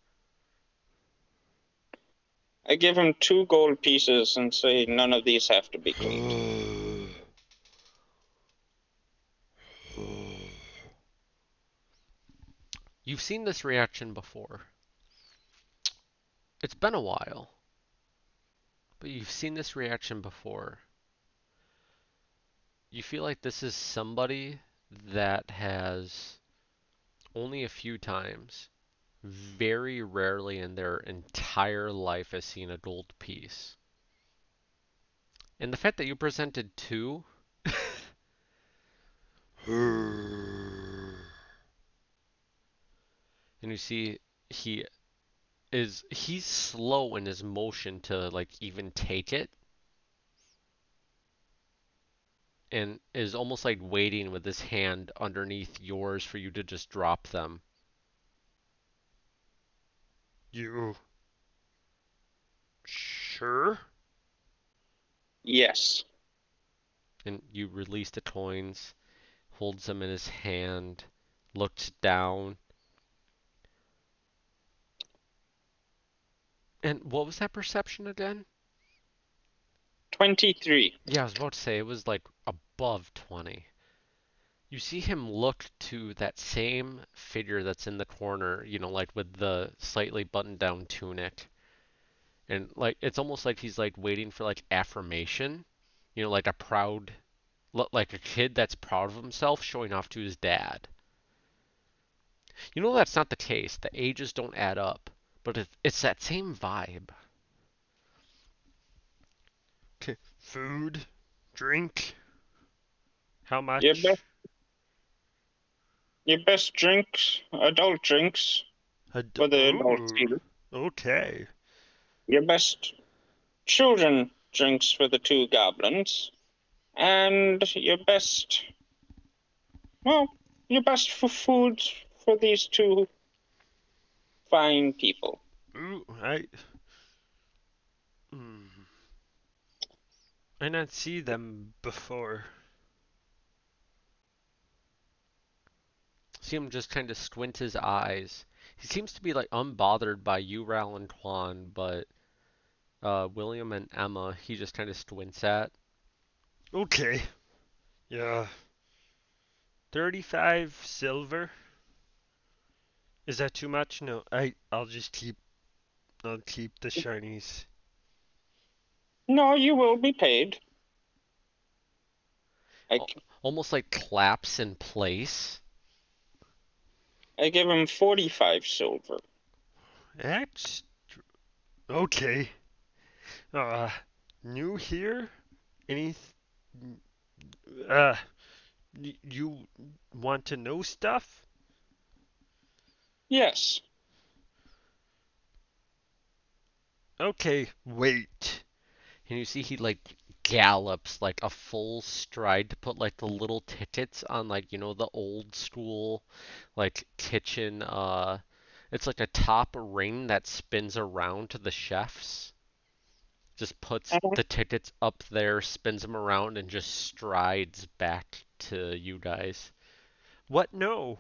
I give him two gold pieces and say none of these have to be cleaned. You've seen this reaction before. It's been a while, but you've seen this reaction before. You feel like this is somebody that has only a few times, very rarely in their entire life, has seen a gold piece. And the fact that you presented two And you see he is he's slow in his motion to like even take it. And is almost like waiting with his hand underneath yours for you to just drop them. You sure? Yes. And you release the coins, holds them in his hand, looks down. And what was that perception again? 23. Yeah, I was about to say it was like above 20. You see him look to that same figure that's in the corner, you know, like with the slightly buttoned down tunic. And like it's almost like he's like waiting for like affirmation, you know, like a proud like a kid that's proud of himself showing off to his dad. You know that's not the case. The ages don't add up, but it, it's that same vibe. K- food, drink. How much? Your best, your best drinks, adult drinks Ad- for the adults Ooh. Okay. Your best children drinks for the two goblins. And your best, well, your best for foods for these two fine people. Ooh, I. Hmm. I not see them before. See him just kind of squint his eyes. He seems to be like unbothered by you, Ral, and Quan, but uh, William and Emma, he just kind of squints at. Okay. Yeah. 35 silver. Is that too much? No, I I'll just keep I'll keep the shinies. No, you will be paid. I. Almost like claps in place. I give him 45 silver. That's okay. Uh new here? Any uh you want to know stuff? Yes. Okay, wait. And you see he like gallops like a full stride to put like the little tickets on like, you know, the old school like kitchen uh it's like a top ring that spins around to the chefs. Just puts Mhm. the tickets up there, spins them around, and just strides back to you guys. What no?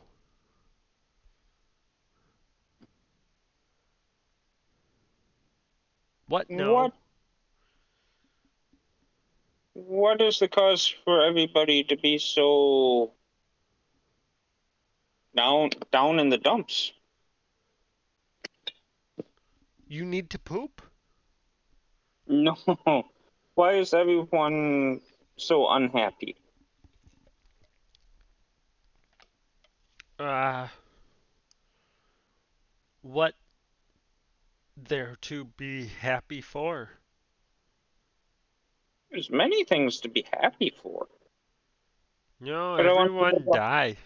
What? No. What? What is the cause for everybody to be so down down in the dumps? You need to poop? No. Why is everyone so unhappy? Uh, what they're to be happy for? There's many things to be happy for. No, But I want to everyone die.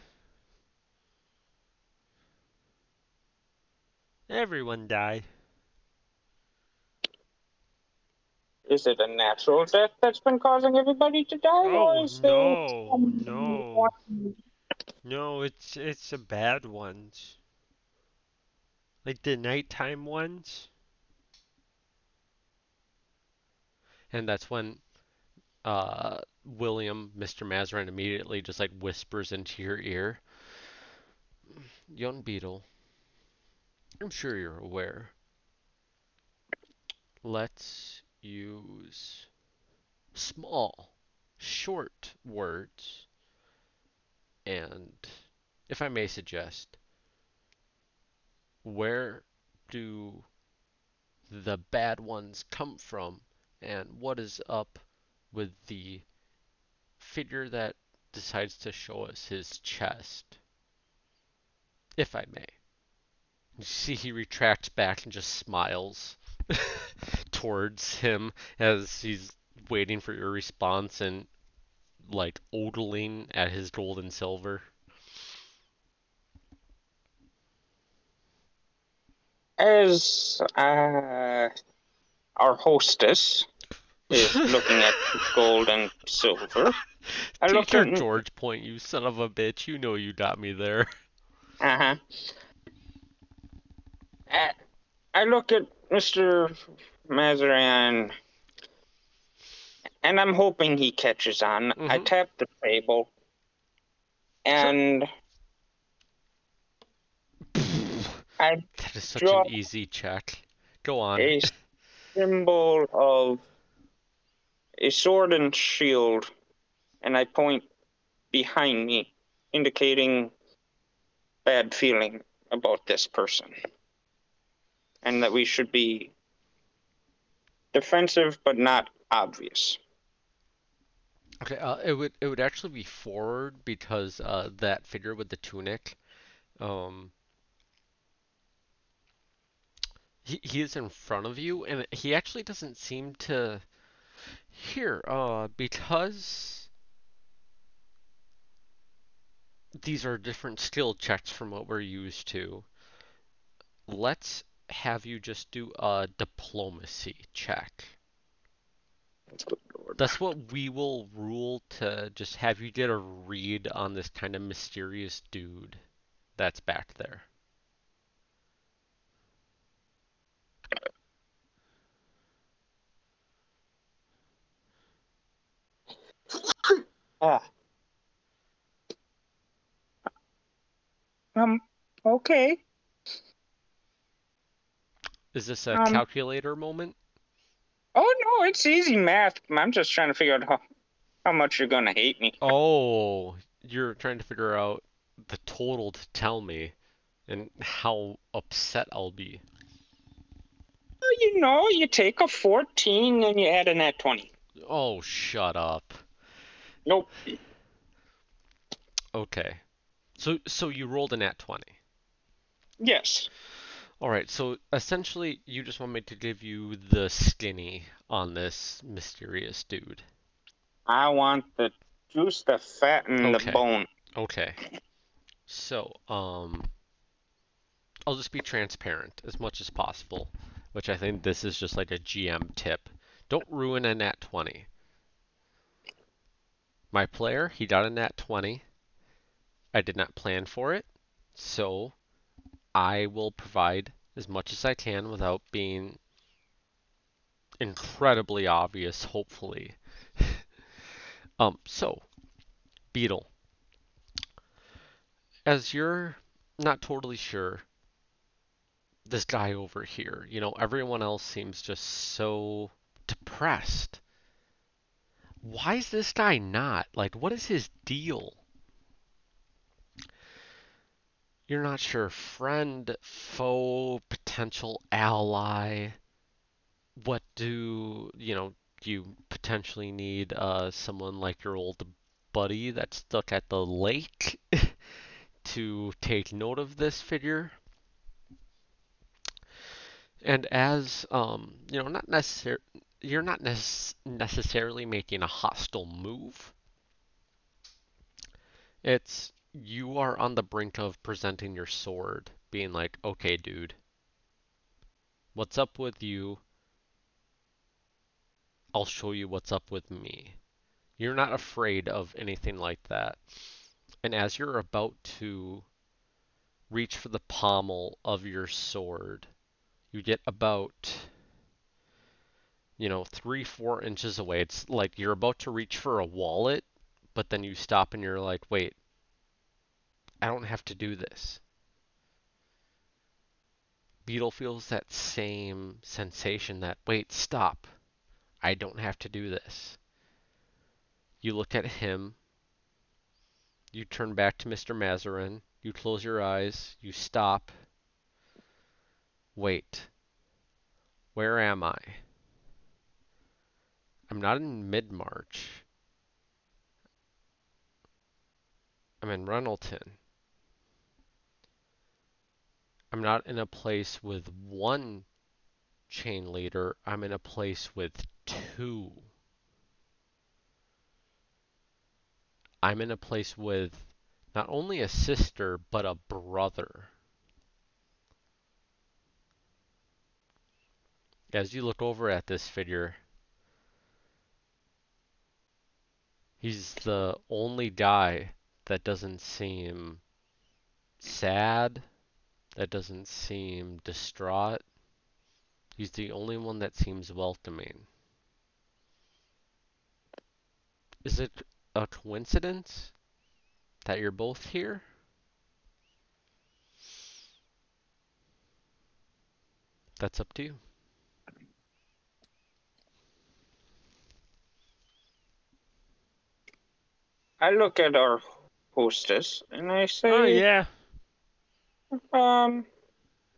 Everyone die. Is it a natural death that's been causing everybody to die, Oh or is there no, no, no! It's it's the bad ones, like the nighttime ones. And that's when uh, William, Mr. Mazarin, immediately just like whispers into your ear. Young Beetle, I'm sure you're aware. Let's use small, short words. And if I may suggest, where do the bad ones come from? And what is up with the figure that decides to show us his chest? If I may. You see, he retracts back and just smiles towards him as he's waiting for your response. And like odling at his gold and silver. As uh, our hostess is looking at gold and silver, I Take your at George point, you son of a bitch. You know you got me there. uh-huh. Uh, I look at Mr. Mazarin, and I'm hoping he catches on. I Mhm. tap the table, and I That is such an easy check. Go on. a symbol of a sword and shield, and I point behind me, indicating bad feeling about this person, and that we should be defensive but not obvious. Okay, uh, it would it would actually be forward because uh, that figure with the tunic, um, he he is in front of you, and he actually doesn't seem to. Here, uh, because these are different skill checks from what we're used to. Let's have you just do a diplomacy check. That's what we will rule to just have you get a read on this kind of mysterious dude that's back there. Ah. Um. Okay. Is this a Um, calculator moment? Oh no, it's easy math. I'm just trying to figure out how, how much you're gonna hate me. Oh, you're trying to figure out the total to tell me and how upset I'll be. Well, You know, you take a 14 and you add a net 20. Oh, shut up. Nope. Okay. So so you rolled a nat 20. Yes. All right, so essentially you just want me to give you the skinny on this mysterious dude. I want the juice, the fat, and Okay. the bone. Okay. So, um, I'll just be transparent as much as possible, which I think this is just like a GM tip. Don't ruin a nat 20. My player, he got a nat 20. I did not plan for it, so I will provide as much as I can without being incredibly obvious, hopefully. um, so, Beetle as you're not totally sure, this guy over here, you know, everyone else seems just so depressed. Why is this guy not? Like, what is his deal? You're not sure. Friend, foe, potential ally. What do, you know, you potentially need uh, someone like your old buddy that's stuck at the lake to take note of this figure. And as um, you know, not necessar- you're not necess- necessarily making a hostile move. It's you are on the brink of presenting your sword, being like, "Okay, dude, what's up with you? I'll show you what's up with me." You're not afraid of anything like that. And as you're about to reach for the pommel of your sword, you get about, you know, three, four inches away. It's like you're about to reach for a wallet, but then you stop and you're like, wait, I don't have to do this. Beetle feels that same sensation that, wait, stop. I don't have to do this. You look at him. You turn back to Mr. Mazarin. You close your eyes. You stop. Wait. Where am I? I'm not in mid March. I'm in Runnelton. I'm not in a place with one chain leader. I'm in a place with two. I'm in a place with not only a sister, but a brother. As you look over at this figure, he's the only guy that doesn't seem sad, that doesn't seem distraught. He's the only one that seems welcoming. Is it a coincidence that you're both here? That's up to you. I look at our hostess and I say, Oh yeah. um,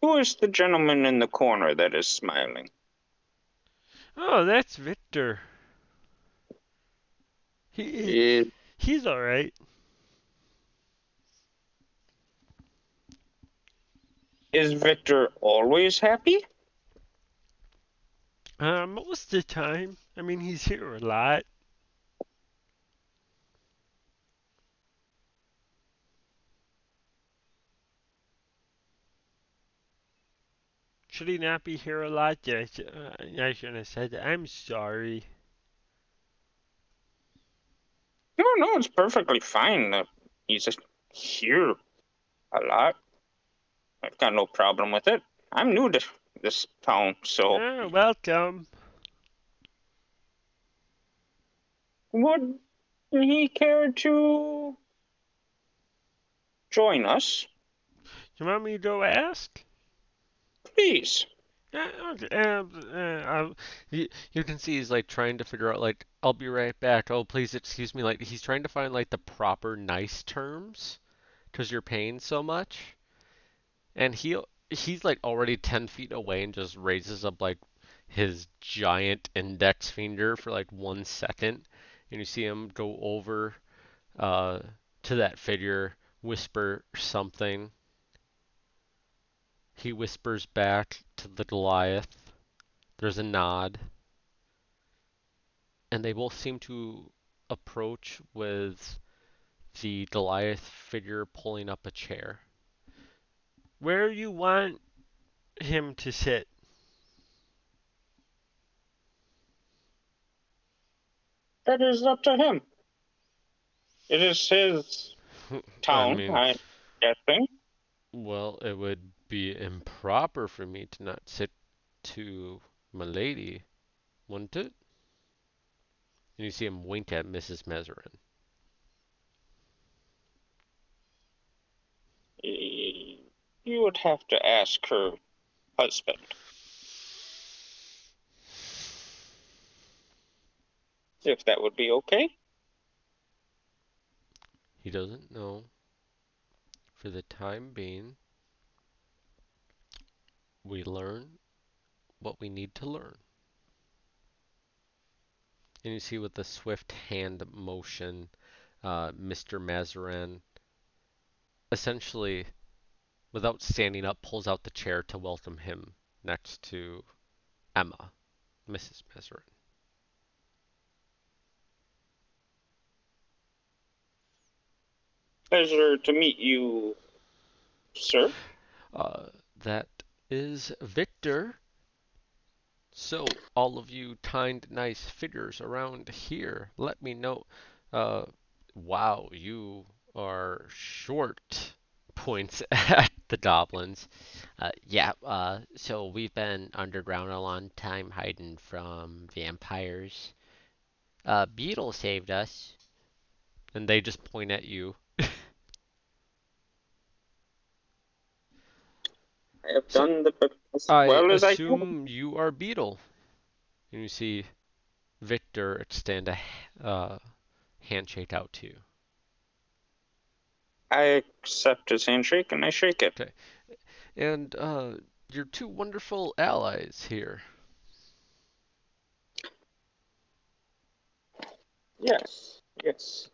who is the gentleman in the corner that is smiling? Oh, that's Victor. He Is, he's all right. is Victor always happy? Uh, most of the time. I mean, he's here a lot. Should he not be here a lot? Yeah, I uh, I shouldn't have said that. I'm sorry. No, no, it's perfectly fine. Uh, he's just here a lot. I've got no problem with it. I'm new to this town, so Ah, welcome. would he care to join us? You want me to go ask? Uh, uh, You, you can see he's like trying to figure out like I'll be right back. Oh, please excuse me. Like he's trying to find like the proper nice terms because you're paying so much. And he he's like already 10 feet away and just raises up like his giant index finger for like one second. And you see him go over uh, to that figure, whisper something. He whispers back to the Goliath. There's a nod. And they both seem to approach with the Goliath figure pulling up a chair. where you want him to sit? That is up to him. It is his I town, mean, I'm guessing. well, it would be improper for me to not sit to my lady, wouldn't it? And you see him wink at Mrs. Mazarin. You would have to ask her husband. If that would be okay. He doesn't know. For the time being, we learn what we need to learn. And you see with the swift hand motion, uh, Mr. Mazarin essentially, without standing up, pulls out the chair to welcome him next to Emma, Mrs. Mazarin. Pleasure to meet you, sir. Uh, that is Victor. So, all of you kind, nice figures around here, let me know. Uh, wow, you are short. Points at the goblins. Uh, yeah, uh, so we've been underground a long time hiding from vampires. Uh, Beetle saved us. And they just point at you. I have done the as I well as I assume you are Beetle. And you see Victor extend a uh, handshake out to you. I accept his handshake and I shake it. And uh, your two wonderful allies here. Yes, yes.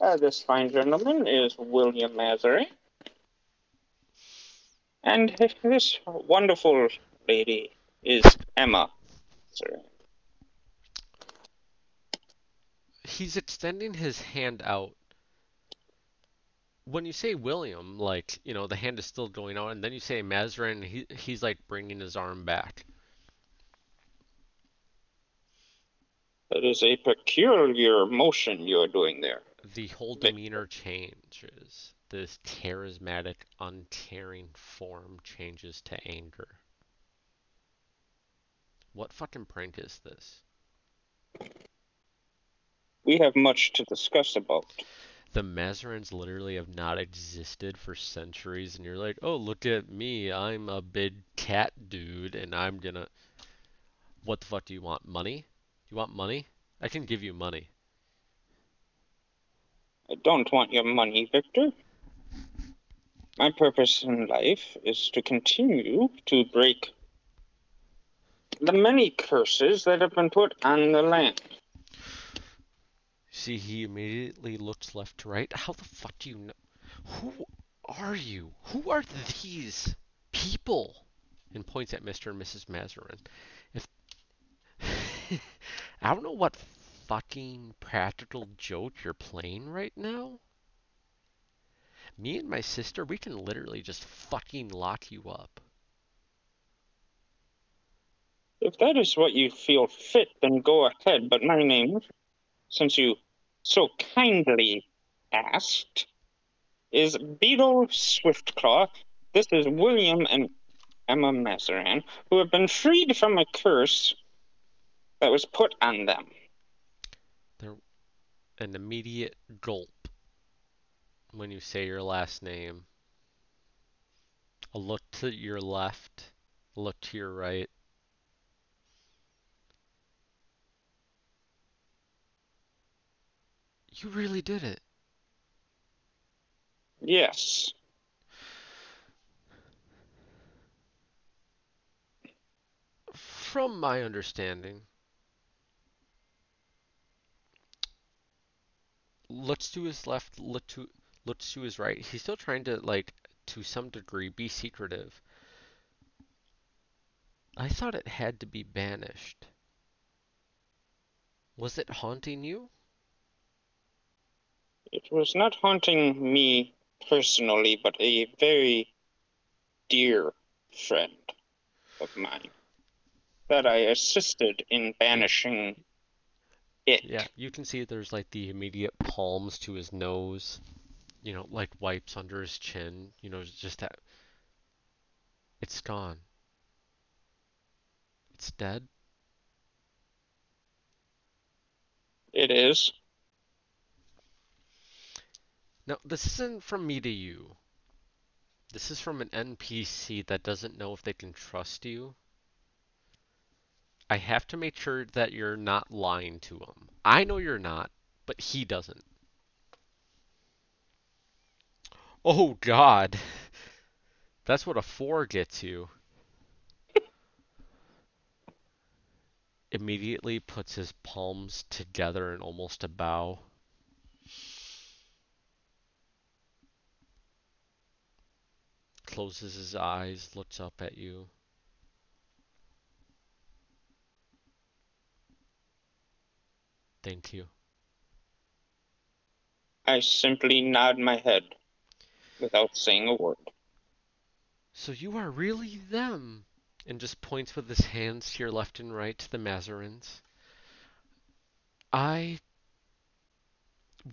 Uh, this fine gentleman is William Mazarin. And this wonderful lady is Emma. Mazarin. He's extending his hand out when you say William, like, you know, the hand is still going out, and then you say Mazarin, he, he's like bringing his arm back. That is a peculiar motion you're doing there. The whole demeanor changes. This charismatic, uncaring form changes to anger. What fucking prank is this? We have much to discuss about. The Mazarins literally have not existed for centuries, and you're like, oh, look at me, I'm a big cat dude, and I'm gonna. What the fuck do you want? Money? You want money? I can give you money. I don't want your money, Victor. My purpose in life is to continue to break the many curses that have been put on the land. See, he immediately looks left to right. How the fuck do you know? Who are you? Who are these people? And points at Mr. and Mrs. Mazarin. If I don't know what fucking practical joke you're playing right now. Me and my sister, we can literally just fucking lock you up. If that is what you feel fit, then go ahead. But my name, since you so kindly asked, is Beetle Swiftclaw. This is William and Emma Mazarin, who have been freed from a curse that was put on them. They're An immediate gulp when you say your last name. A look to your left, look to your right. You really did it. Yes. From my understanding, looks to his left, look to looks to his right. He's still trying to like to some degree be secretive. I thought it had to be banished. Was it haunting you? It was not haunting me personally, but a very dear friend of mine that I assisted in banishing it. Yeah, you can see there's like the immediate palms to his nose, you know, like wipes under his chin, you know, just that. It's gone. It's dead. It is. Now, this isn't from me to you. This is from an NPC that doesn't know if they can trust you. I have to make sure that you're not lying to him. I know you're not, but he doesn't. Oh god. That's what a 4 gets you. Immediately puts his palms together in almost a bow. Closes his eyes, looks up at you. Thank you. I simply nod my head without saying a word. So you are really them. And just points with his hands to your left and right to the Mazarins. I.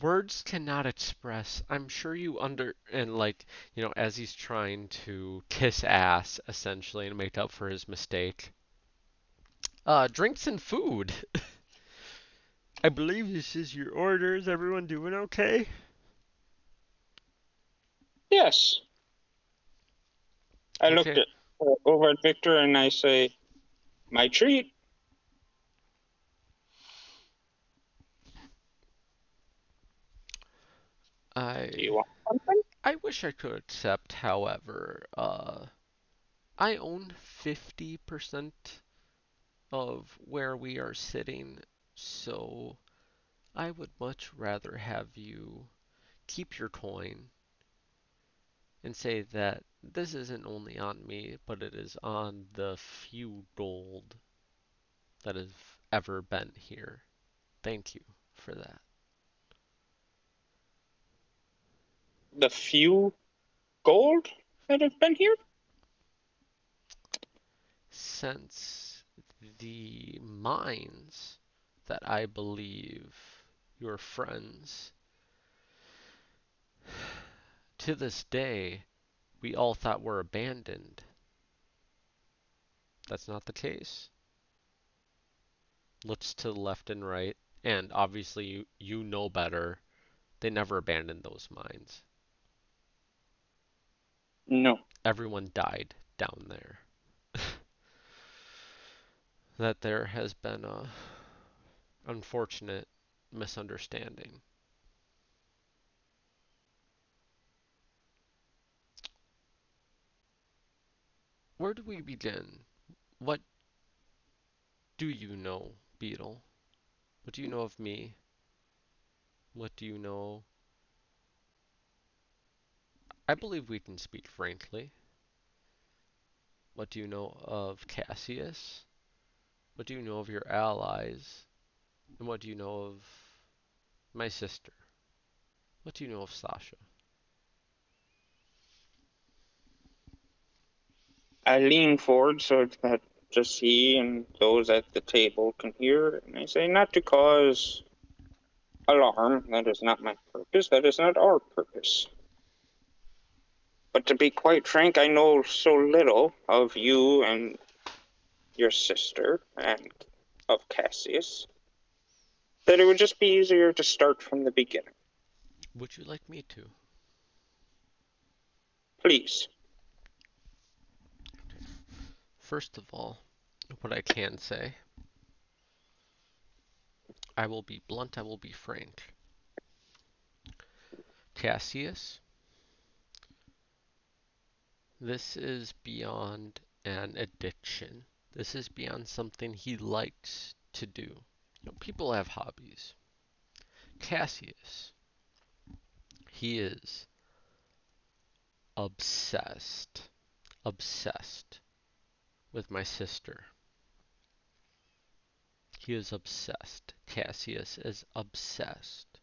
Words cannot express. I'm sure you under. And, like, you know, as he's trying to kiss ass, essentially, and make up for his mistake. Uh, drinks and food. I believe this is your order. Is everyone doing okay? Yes. I looked at uh, over at Victor and I say, "My treat." I. Do you want something? I wish I could accept, however, uh, I own 50% of where we are sitting, so I would much rather have you keep your coin and say that this isn't only on me, but it is on the few gold that have ever been here. Thank you for that. the few gold that have been here? Since the mines that I believe your friends to this day we all thought were abandoned. That's not the case. Looks to the left and right, and obviously you, you know better. They never abandoned those mines. No. Everyone died down there. that there has been a unfortunate misunderstanding. Where do we begin? What do you know, Beetle? What do you know of me? What do you know? I believe we can speak frankly. What do you know of Cassius? What do you know of your allies? And what do you know of my sister? What do you know of Sasha? I lean forward so that just he and those at the table can hear, and I say, not to cause alarm. That is not my purpose. That is not our purpose. But to be quite frank, I know so little of you and your sister and of Cassius that it would just be easier to start from the beginning. Would you like me to? Please. First of all, what I can say, I will be blunt, I will be frank. Cassius, this is beyond an addiction. This is beyond something he likes to do. You know, people have hobbies. Cassius, he is obsessed, obsessed with my sister. He is obsessed. Cassius is obsessed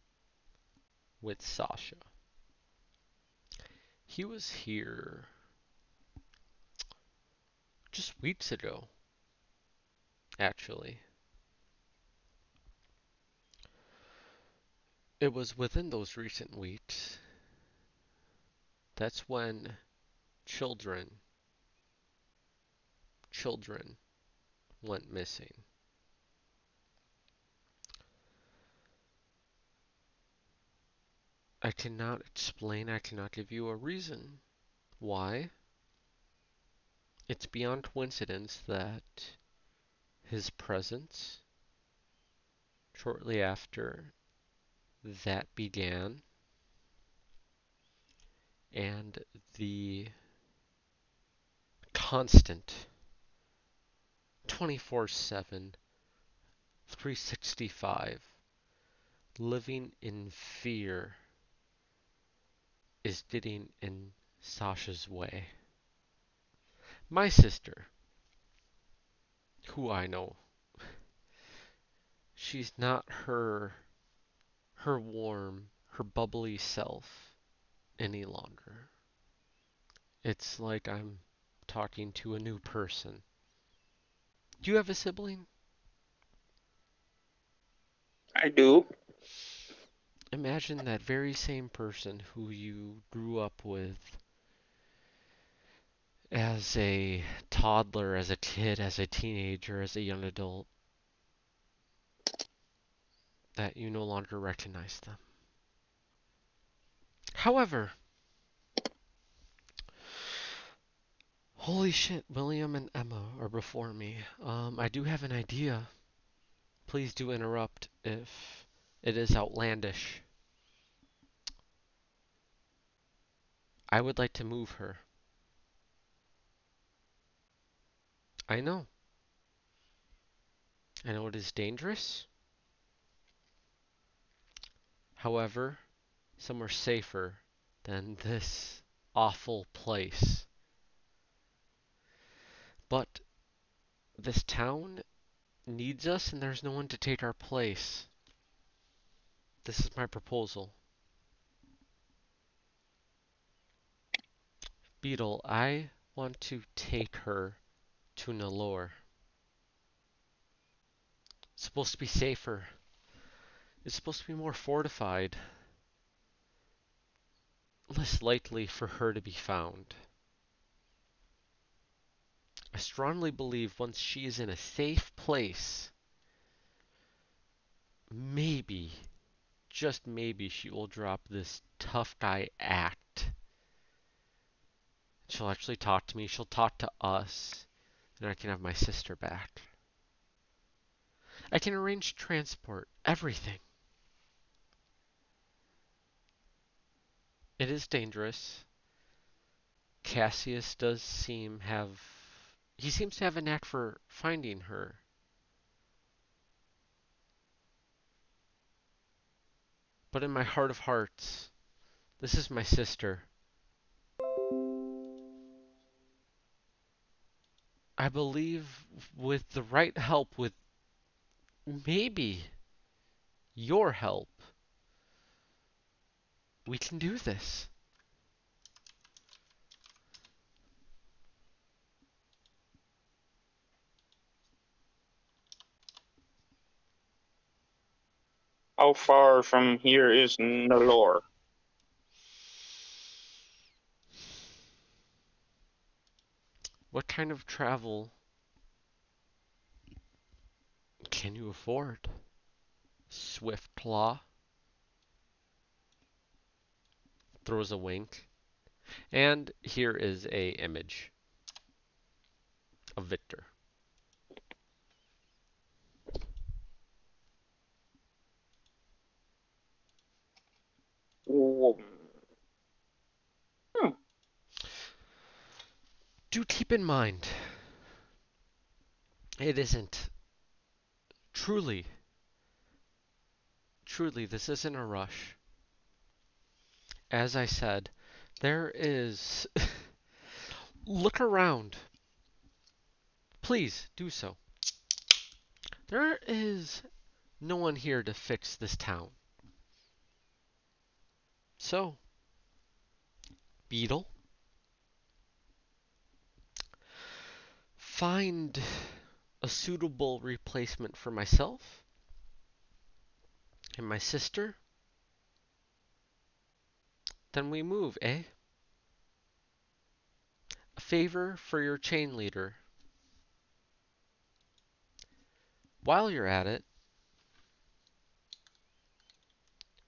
with Sasha. He was here just weeks ago, actually. It was within those recent weeks. That's when children children went missing. I cannot explain, I cannot give you a reason why. It's beyond coincidence that his presence shortly after that began and the constant 24 7, 365, living in fear is getting in Sasha's way. My sister, who I know, she's not her her warm, her bubbly self any longer. It's like I'm talking to a new person. Do you have a sibling? I do. Imagine that very same person who you grew up with as a toddler, as a kid, as a teenager, as a young adult, that you no longer recognize them. However, holy shit, William and Emma are before me. Um, I do have an idea. Please do interrupt if it is outlandish. I would like to move her. I know. I know it is dangerous. However, somewhere safer than this awful place. But this town needs us and there's no one to take our place. This is my proposal. Beetle, I want to take her to Nalor. It's supposed to be safer. It's supposed to be more fortified. Less likely for her to be found. I strongly believe once she is in a safe place, maybe, just maybe, she will drop this tough guy act. She'll actually talk to me, she'll talk to us, and I can have my sister back. I can arrange transport, everything. It is dangerous. Cassius does seem have he seems to have a knack for finding her. But in my heart of hearts, this is my sister. I believe with the right help, with maybe your help, we can do this. How far from here is Nalor? What kind of travel can you afford? Swiftclaw throws a wink. And here is a image of Victor. Whoa. Do keep in mind, it isn't truly, truly, this isn't a rush. As I said, there is. Look around. Please do so. There is no one here to fix this town. So, Beetle, find a suitable replacement for myself and my sister. Then we move, eh? A favor for your chain leader. While you're at it,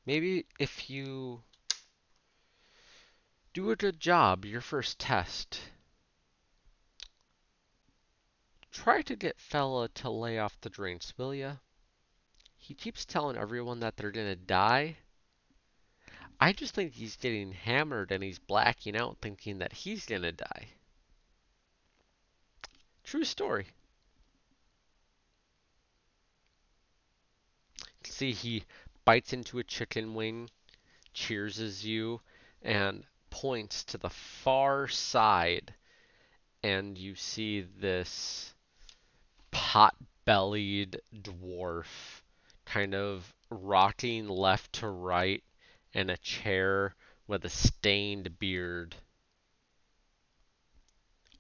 maybe if you do a good job your first test, try to get Fella to lay off the drinks, will ya? He keeps telling everyone that they're gonna die. I just think he's getting hammered and he's blacking out thinking that he's gonna die. True story. See, he bites into a chicken wing, cheerses you, and points to the far side. And you see this pot bellied dwarf kind of rocking left to right in a chair with a stained beard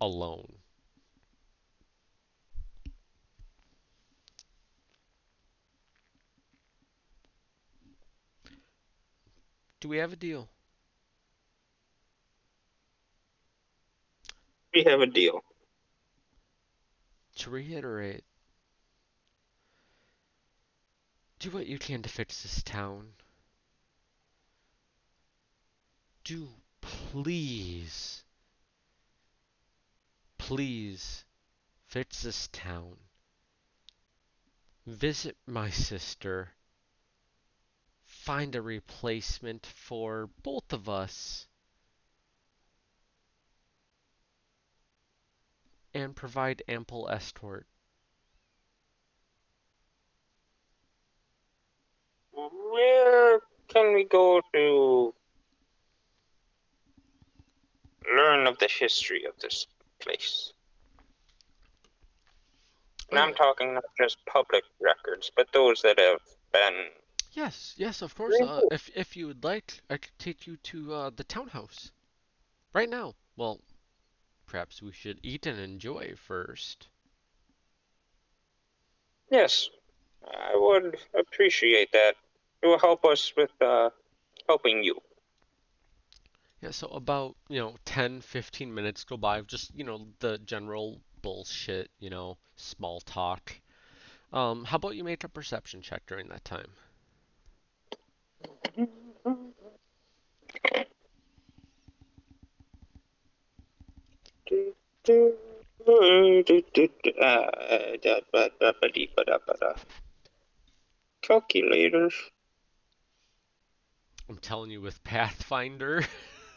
alone. Do we have a deal? We have a deal. To reiterate, do what you can to fix this town. Do please, please fix this town. Visit my sister. Find a replacement for both of us. And provide ample escort. Where can we go to learn of the history of this place? And I'm Uh, talking not just public records, but those that have been. Yes, yes, of course. Uh, if if you would like, I could take you to uh, the townhouse right now. Well, perhaps we should eat and enjoy first. Yes, I would appreciate that. It will help us with uh, helping you. Yeah, so about, you know, 10, 15 minutes go by of just, you know, the general bullshit, you know, small talk. Um, how about you make a perception check during that time? Calculators. I'm telling you, with Pathfinder,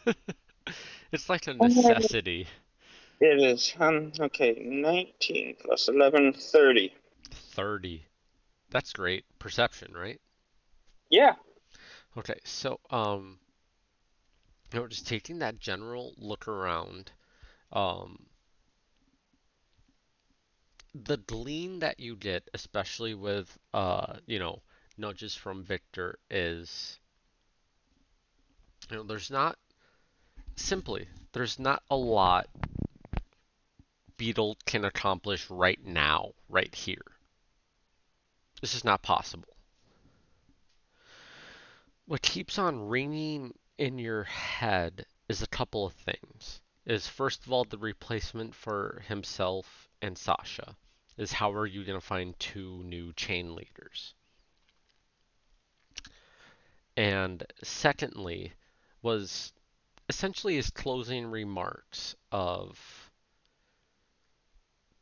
it's like a Oh, necessity. It is. Um. Okay. 19 plus 11, 30. 30. That's great. Perception, right? Yeah. Okay, so um, you know, just taking that general look around, um, the glean that you get, especially with uh, you know, nudges from Victor, is you know, there's not simply there's not a lot Beetle can accomplish right now, right here. This is not possible. What keeps on ringing in your head is a couple of things. Is first of all the replacement for himself and Sasha. Is how are you going to find two new chain leaders? And secondly, was essentially his closing remarks of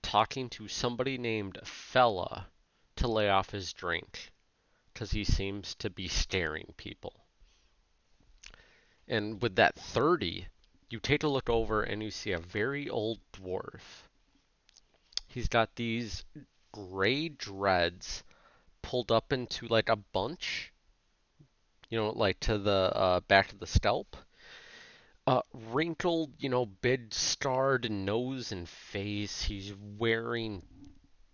talking to somebody named Fella to lay off his drink because he seems to be staring people. And with that 30, you take a look over and you see a very old dwarf. He's got these gray dreads pulled up into like a bunch, you know, like to the uh, back of the scalp. Uh, wrinkled, you know, big scarred nose and face. He's wearing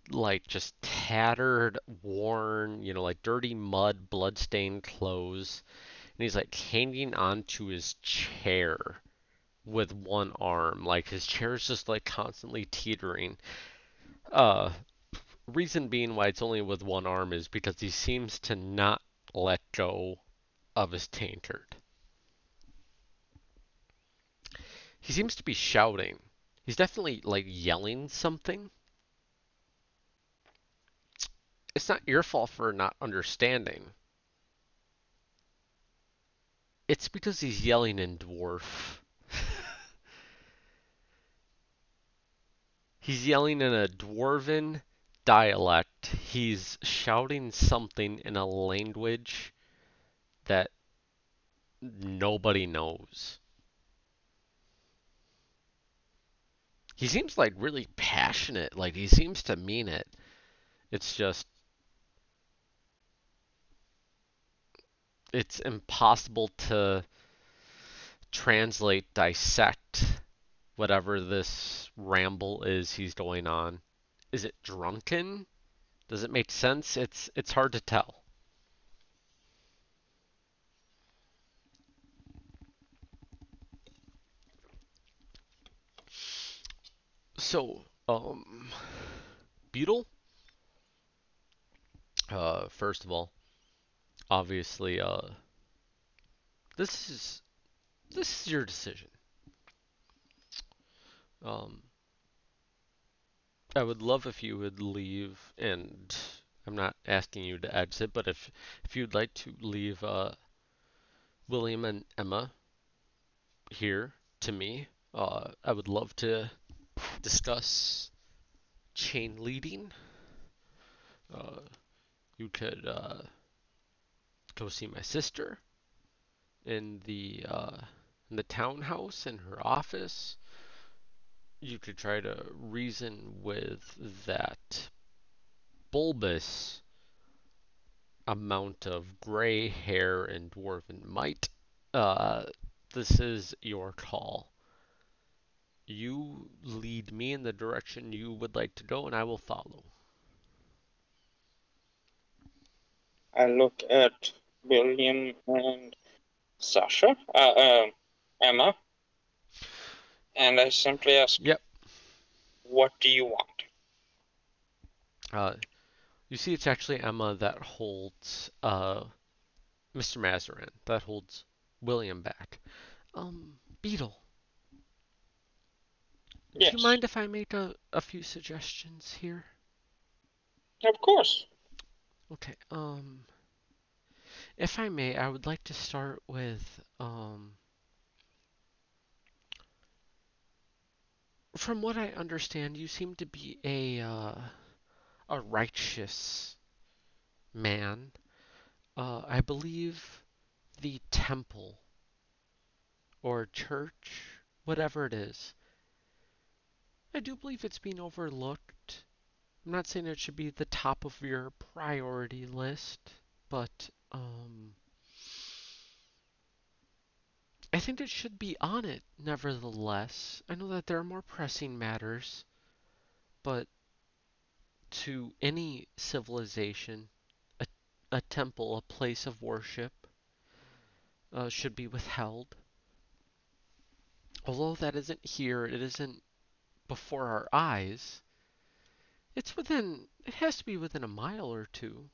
like just tattered, worn, you know, like dirty mud, bloodstained clothes. And he's like hanging onto his chair with one arm. Like his chair's just like constantly teetering. Uh, reason being why it's only with one arm is because he seems to not let go of his tankard. He seems to be shouting. He's definitely like yelling something. It's not your fault for not understanding. It's because he's yelling in dwarf. he's yelling in a dwarven dialect. He's shouting something in a language that nobody knows. He seems like really passionate, like he seems to mean it. It's just it's impossible to translate, dissect whatever this ramble is he's going on. Is it drunken? Does it make sense? It's it's hard to tell. So, um, Beetle. Uh, first of all, obviously, uh, this is this is your decision. Um, I would love if you would leave, and I'm not asking you to exit, but if if you'd like to leave, uh, William and Emma here to me, uh, I would love to discuss chain leading. Uh, you could uh, go see my sister in the uh, in the townhouse in her office. You could try to reason with that bulbous amount of gray hair and dwarven might. Uh, this is your call. You lead me in the direction you would like to go, and I will follow. I look at William and Sasha. Uh, uh, Emma. and I simply ask, Yep. What do you want? Uh, you see, it's actually Emma that holds uh, Mr. Mazarin, that holds William back. Um, Beetle, Yes. do you mind if I make a, a few suggestions here? Of course. Okay, um, if I may, I would like to start with, um, from what I understand, you seem to be a, uh, a righteous man. Uh, I believe the temple or church, whatever it is, I do believe it's being overlooked. I'm not saying it should be the top of your priority list, but um, I think it should be on it nevertheless. I know that there are more pressing matters, but to any civilization, a, a temple, a place of worship, uh, should be withheld. Although that isn't here, it isn't before our eyes. It's within, it has to be within a mile or two.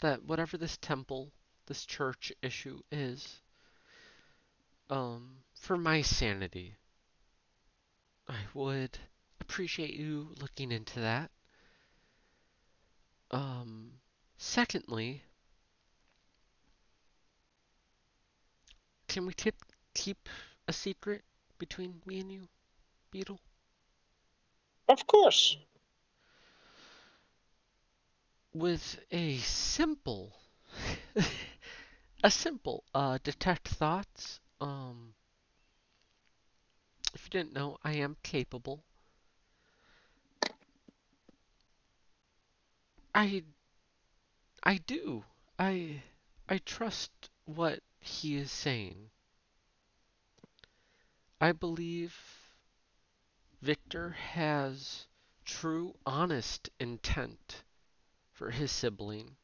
That whatever this temple, this church issue is, um, for my sanity, I would appreciate you looking into that. Um, secondly, can we keep keep a secret between me and you, Beetle? Of course. With a simple, a simple uh, detect thoughts. Um, if you didn't know, I am capable. I, I do. I, I trust what he is saying. I believe Victor has true, honest intent for his sibling.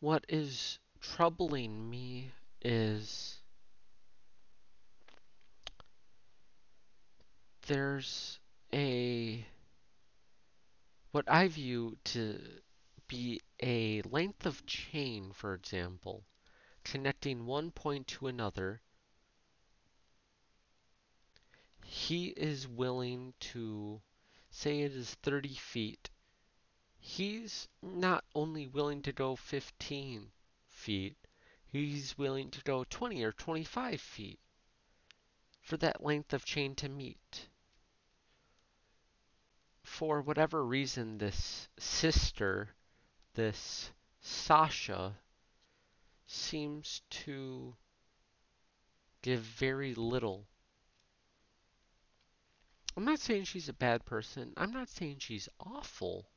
What is troubling me is there's a what I view to be a length of chain, for example, connecting one point to another. He is willing to say it is 30 feet. He's not only willing to go 15 feet, he's willing to go 20 or 25 feet for that length of chain to meet. For whatever reason, this sister, this Sasha, seems to give very little. I'm not saying she's a bad person. I'm not saying she's awful.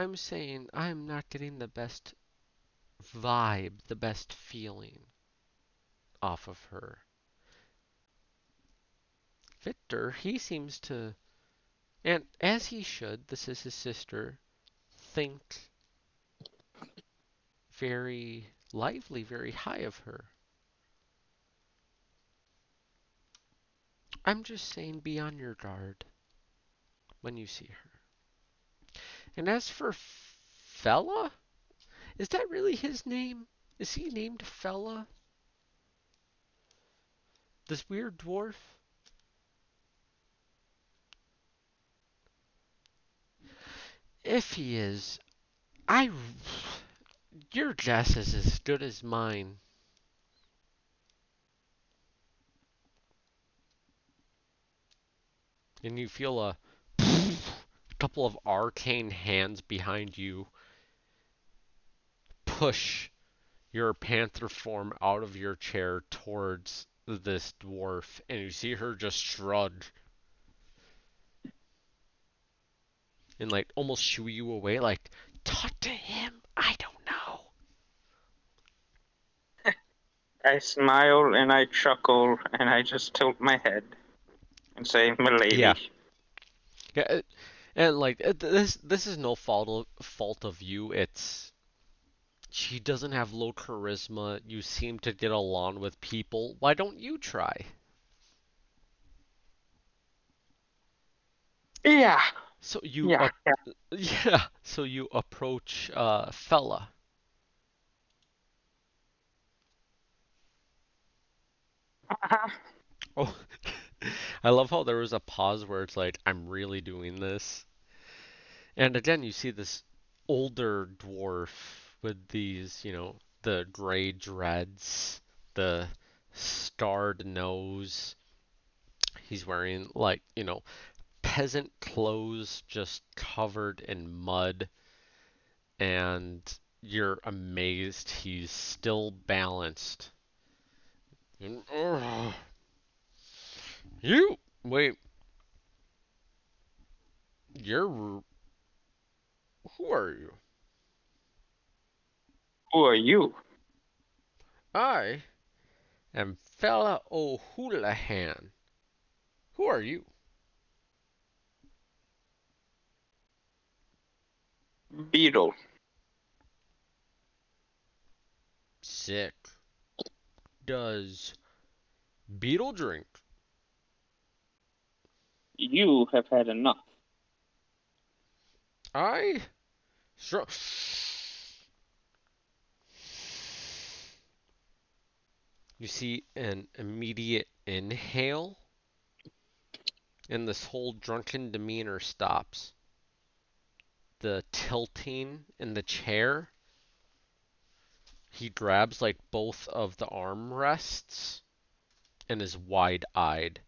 I'm saying I'm not getting the best vibe, the best feeling off of her. Victor, he seems to, and as he should, this is his sister, think very lively, very high of her. I'm just saying be on your guard when you see her. And as for Fella, is that really his name? Is he named Fella? This weird dwarf? If he is, I. Your guess is as good as mine. And you feel a couple of arcane hands behind you push your panther form out of your chair towards this dwarf, and you see her just shrug and like almost shoo you away, like, talk to him. I don't know. I smile and I chuckle and I just tilt my head and say, "Milady." Yeah. Yeah, it- and like this, this is no fault of, fault of you. It's she doesn't have low charisma. You seem to get along with people. Why don't you try? Yeah. So you Yeah. ap- yeah, so you approach uh fella. Uh-huh. Oh, I love how there was a pause where it's like, I'm really doing this. And again, you see this older dwarf with these, you know, the gray dreads, the starred nose. He's wearing, like, you know, peasant clothes just covered in mud. And you're amazed he's still balanced. And. You wait. You're who are you? Who are you? I am Fella O'Houlihan. Who are you? Beetle. Sick. Does Beetle drink? You have had enough. I sure. You see an immediate inhale, and this whole drunken demeanor stops. The tilting in the chair. He grabs like both of the armrests and is wide-eyed.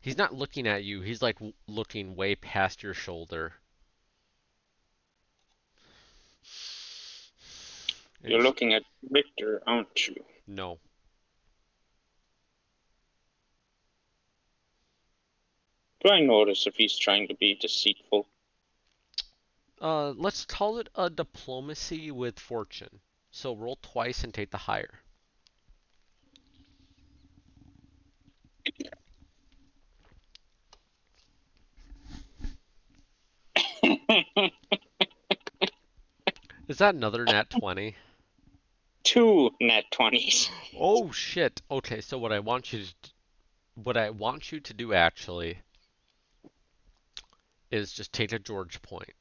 He's not looking at you, he's like looking way past your shoulder. You're looking at Victor, aren't you? No. Do I notice if he's trying to be deceitful? Uh, let's call it a diplomacy with fortune. So roll twice and take the higher. Is that another nat 20? Two nat 20s. Oh shit. Okay, so what I want you to what I want you to do actually is just take a George point.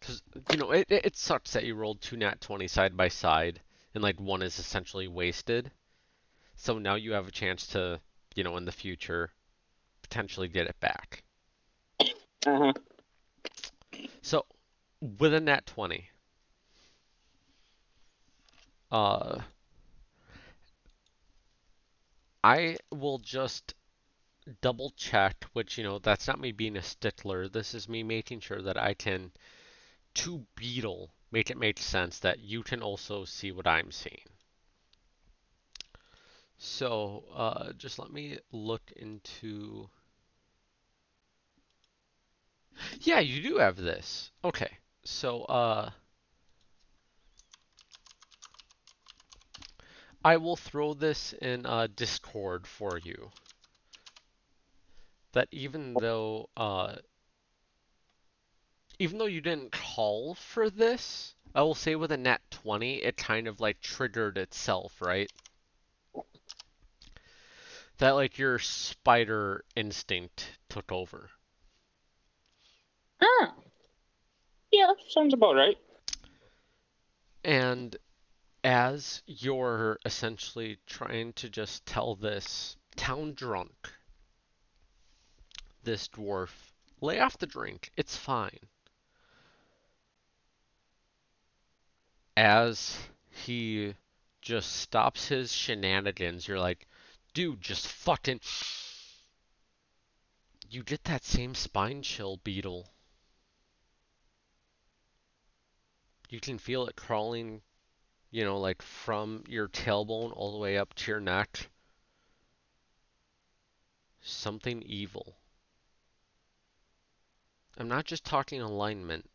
Cuz you know, it, it it sucks that you rolled two nat 20 side by side and like one is essentially wasted. So now you have a chance to, you know, in the future potentially get it back. Uh-huh. So, with a nat 20, uh, I will just double check, which, you know, that's not me being a stickler. This is me making sure that I can, to Beetle, make it make sense that you can also see what I'm seeing. So, uh, just let me look into. Yeah, you do have this. Okay. So, uh, I will throw this in uh, Discord for you. That even though, uh, even though you didn't call for this, I will say with a nat 20, it kind of like triggered itself, right? That like your spider instinct took over. Ah. Yeah, sounds about right. And as you're essentially trying to just tell this town drunk, this dwarf, lay off the drink, it's fine. As he just stops his shenanigans, you're like, dude, just fucking. You get that same spine chill, Beetle. You can feel it crawling you know, like from your tailbone all the way up to your neck. Something evil. I'm not just talking alignment.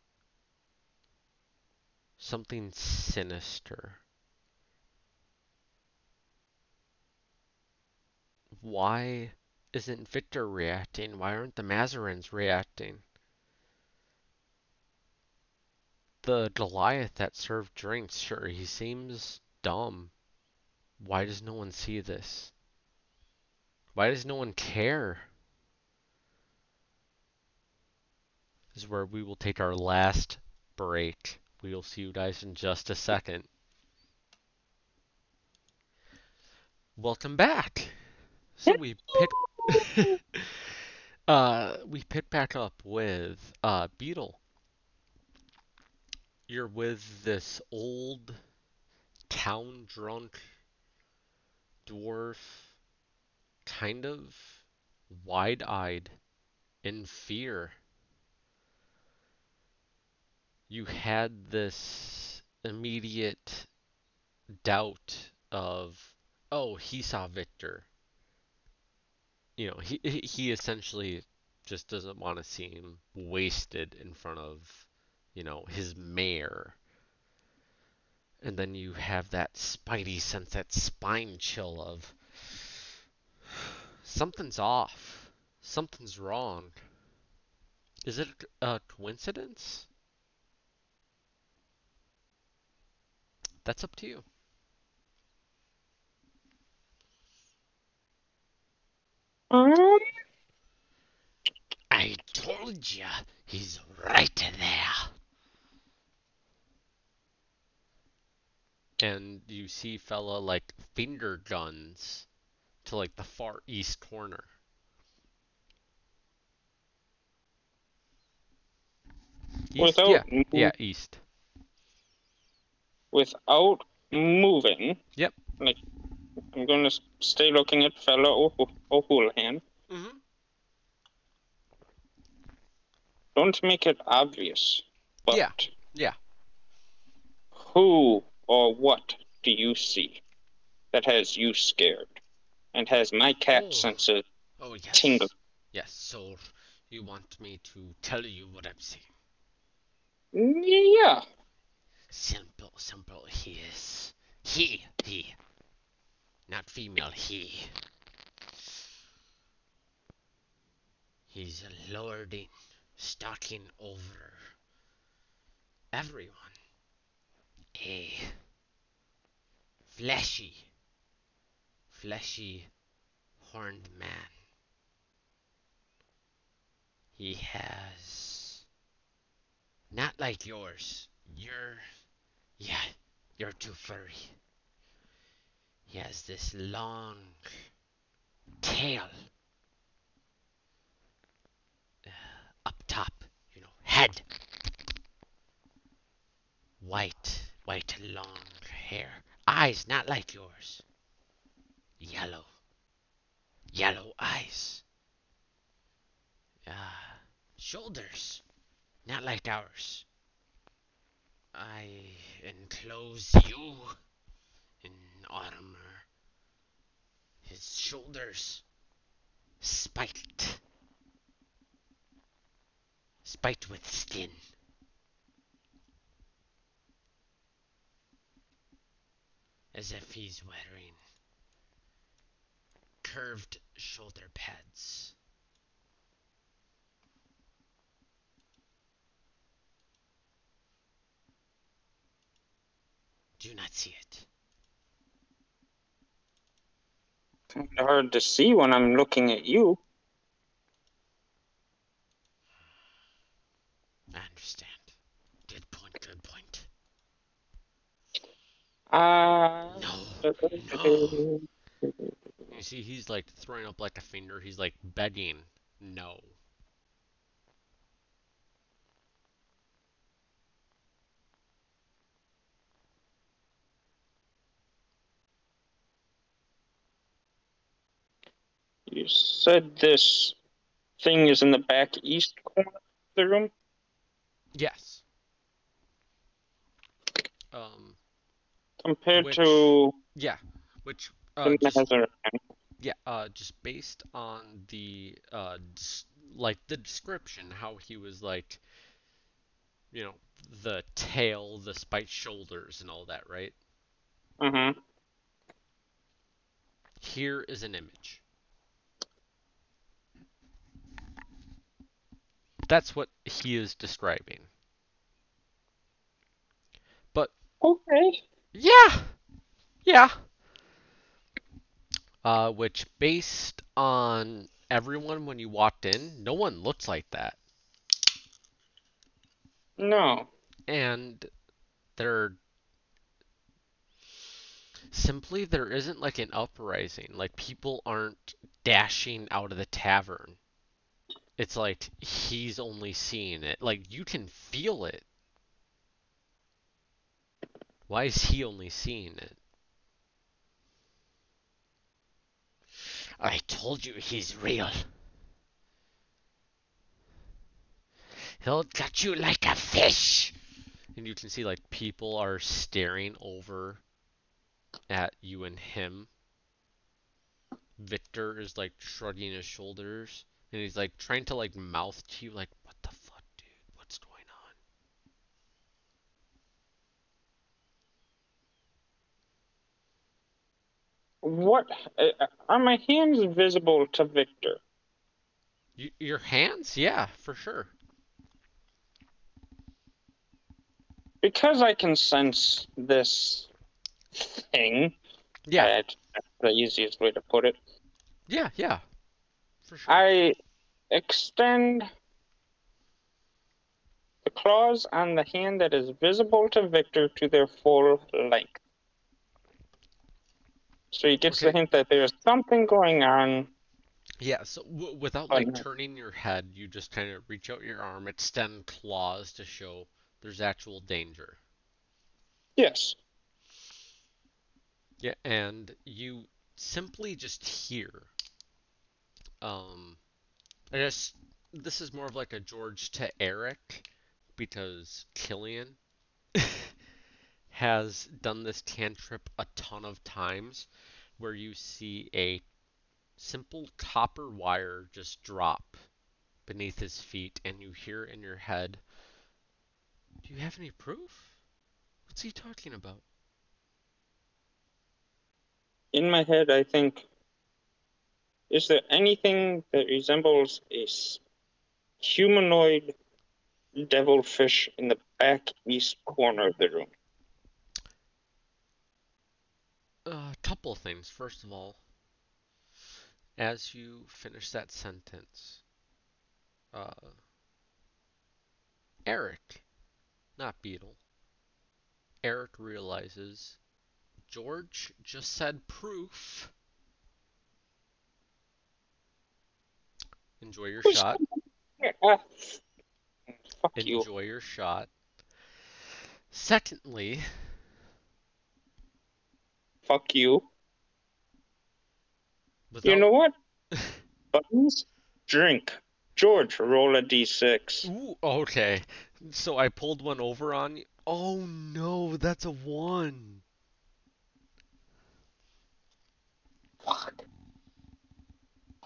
Something sinister. Why isn't Victor reacting? Why aren't the Mazarins reacting? The Goliath that served drinks, sure, he seems dumb. Why does no one see this? Why does no one care? This is where we will take our last break. We will see you guys in just a second. Welcome back. So we pick uh we pick back up with uh Beetle. You're with this old town drunk dwarf kind of wide-eyed in fear. You had this immediate doubt of, oh, he saw Victor. You know, he he he essentially just doesn't want to seem wasted in front of, you know, his mare. And then you have that spidey sense, that spine chill of something's off. Something's wrong. Is it a coincidence? That's up to you. Um, I told ya, he's right there. And you see fella like finger guns to like the far east corner. East? Without yeah, mov- yeah, east. without moving. Yep. Like, I'm to stay looking at Fella O'H- O'Houlihan. Mm-hmm. Don't make it obvious. But Yeah, yeah. Who or what do you see that has you scared and has my cat Oh. senses Oh, yes. tingle? Yes, so you want me to tell you what I'm seeing? Yeah. Simple, simple. He is. He, he. Not female, he. He's lording, stalking over everyone. A fleshy, fleshy, horned man. He has. Not like yours. You're. Yeah, you're too furry. He has this long tail. Uh, up top, you know, head. White, white long hair. Eyes not like yours. Yellow. Yellow eyes. Uh, shoulders. Not like ours. I enclose you in armor. His shoulders spiked. Spiked with skin. As if he's wearing curved shoulder pads. Do not see it. Kind of hard to see when I'm looking at you. I understand. Good point, good point. Uh, No. You see, he's like throwing up like a finger. He's like begging, no. You said this thing is in the back east corner of the room? Yes. Um, Compared Which- to yeah. Which, uh, just, yeah, uh, just based on the, uh, like the description, how he was like, you know, the tail, the spiked shoulders, and all that, right? Mm-hmm. Here is an image. That's what he is describing. But okay. Yeah. Yeah. Uh, which based on everyone when you walked in, no one looks like that. No. And there simply there isn't like an uprising. Like people aren't dashing out of the tavern. It's like he's only seeing it. Like you can feel it. Why is he only seeing it? I told you he's real. He'll cut you like a fish. And you can see like people are staring over at you and him. Victor is like shrugging his shoulders and he's like trying to like mouth to you like what the fuck dude what's going on What? Uh, are my hands visible to Victor? you, your hands yeah for sure Because I can sense this thing. yeah That's the easiest way to put it. yeah yeah for sure I extend the claws on the hand that is visible to Victor to their full length. So he gets the hint that there's something going on. Yeah, so w without Oh, like no. turning your head, you just kind of reach out your arm, extend claws to show there's actual danger. Yes. Yeah, and you simply just hear. Um, I guess this is more of like a George to Eric because Killian has done this cantrip a ton of times where you see a simple copper wire just drop beneath his feet and you hear in your head, Do you have any proof? What's he talking about? In my head, I think, is there anything that resembles a humanoid devilfish in the back east corner of the room? A couple things. First of all, as you finish that sentence, uh, Eric, not Beetle, Eric realizes George just said proof. Enjoy your shot. Fuck you. Enjoy your shot. Secondly, Fuck you. without You know what? Buttons? Drink. George, roll a d6. Ooh, okay. So I pulled one over on you. Oh no, that's a one. Fuck.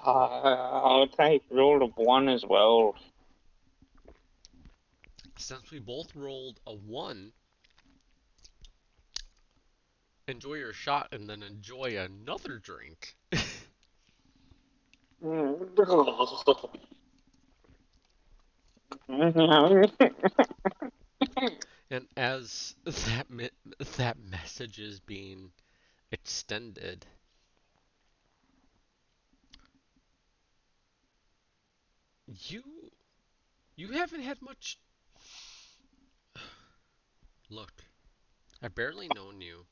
Uh, I'll take roll of one as well. Since we both rolled a one, enjoy your shot and then enjoy another drink. And as that me- that message is being extended, you you haven't had much. Look, I've barely known you.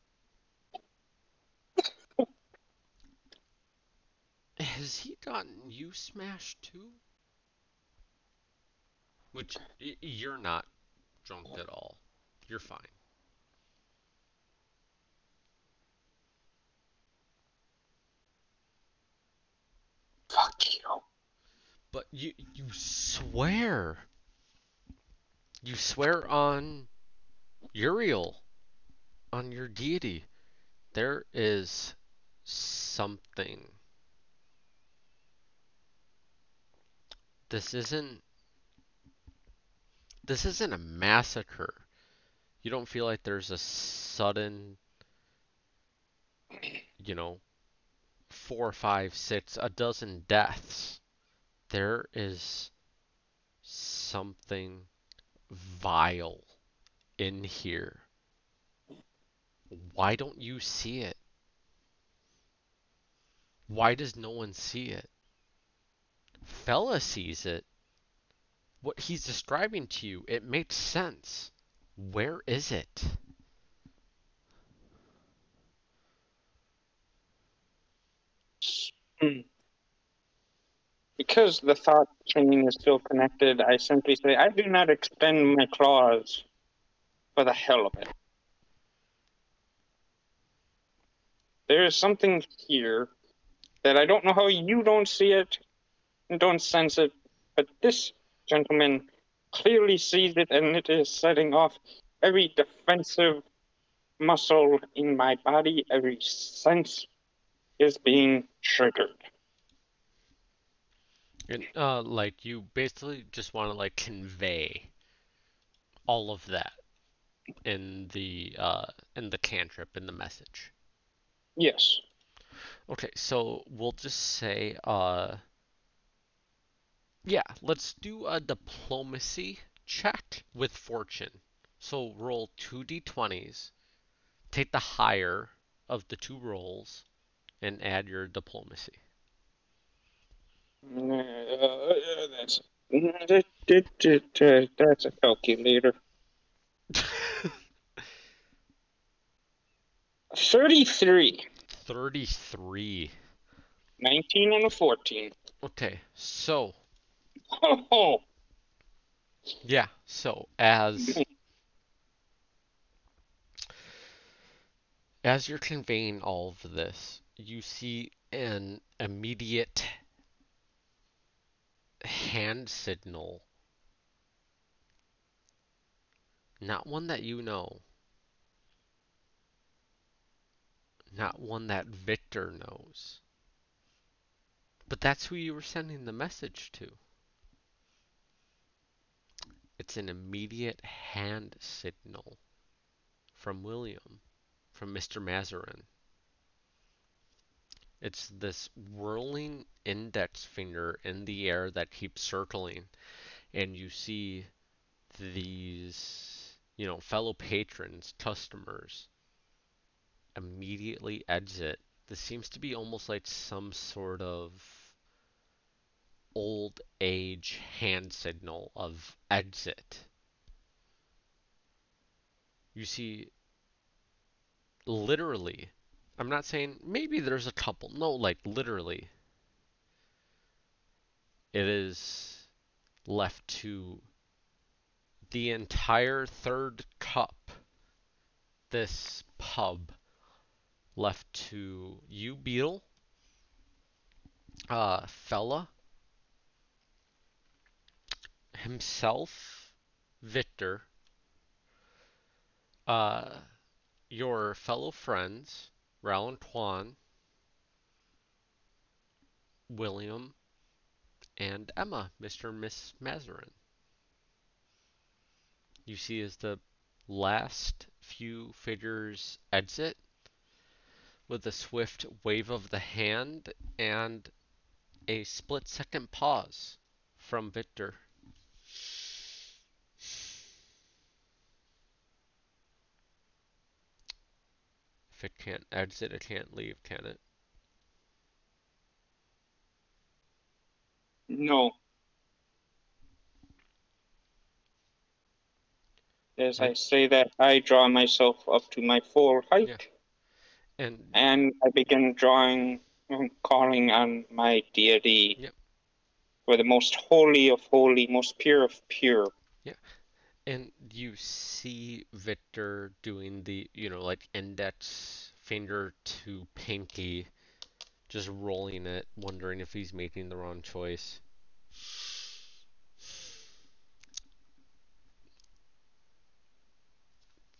Has he gotten you smashed too? Which you're not drunk at all. You're fine. Fuck you. But you you swear. You swear on Uriel, on your deity. There is something. This isn't this isn't a massacre. You don't feel like there's a sudden you know four, five, six, a dozen deaths. There is something vile in here. Why don't you see it? Why does no one see it? Fella sees it. What he's describing to you, it makes sense. Where is it? Hmm. Because the thought chain is still connected, I simply say, I do not extend my claws for the hell of it. There is something here that I don't know how you don't see it don't sense it, but this gentleman clearly sees it and it is setting off every defensive muscle in my body, every sense is being triggered. And, uh, like you basically just want to like convey all of that in the uh in the cantrip in the message. Yes. Okay, so we'll just say uh yeah, let's do a diplomacy check with fortune. So roll two d20s, take the higher of the two rolls, and add your diplomacy. Uh, that's that's a calculator. Thirty-three. 33. 19 and a 14. Okay, so Oh, yeah, so as as you're conveying all of this, you see an immediate hand signal. Not one that you know. Not one that Victor knows. But that's who you were sending the message to. It's an immediate hand signal from William, from Mr. Mazarin. It's this whirling index finger in the air that keeps circling, and you see these, you know, fellow patrons, customers, immediately exit. This seems to be almost like some sort of old age hand signal of exit. You see, literally, I'm not saying maybe there's a couple. No, like literally, it is left to the entire third cup, this pub, left to you, Beetle, uh, Fella, himself, Victor, uh, your fellow friends, Ral and Quan, William, and Emma, Mr. and Miss Mazarin. You see as the last few figures exit with a swift wave of the hand and a split second pause from Victor. It can't exit, it can't leave, can it? no. As I say that, I draw myself up to my full height, Yeah. And and I begin drawing, calling on my deity for the most holy of holy, most pure of pure. And you see Victor doing the, you know, like index finger to pinky, just rolling it, wondering if he's making the wrong choice.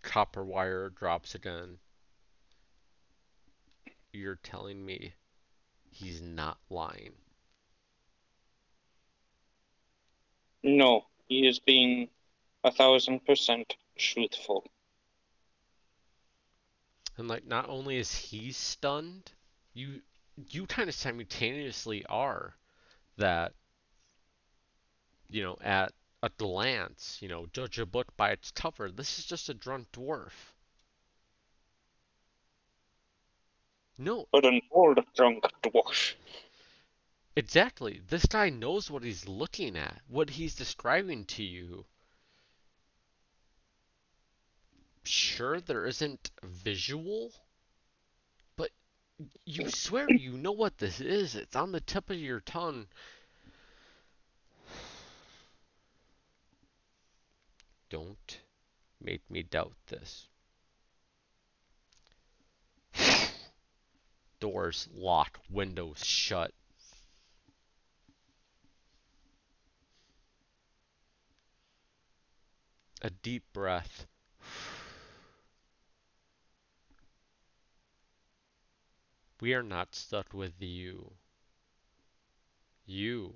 Copper wire drops again. You're telling me he's not lying. No, he is being a thousand percent truthful. And like not only is he stunned, you you kind of simultaneously are that you know at a glance, you know, judge a book by its cover. This is just a drunk dwarf. No, but an old drunk dwarf. exactly. This guy knows what he's looking at, what he's describing to you. Sure, there isn't visual, but you swear you know what this is. It's on the tip of your tongue. Don't make me doubt this. Doors locked, windows shut. A deep breath. We are not stuck with you. You.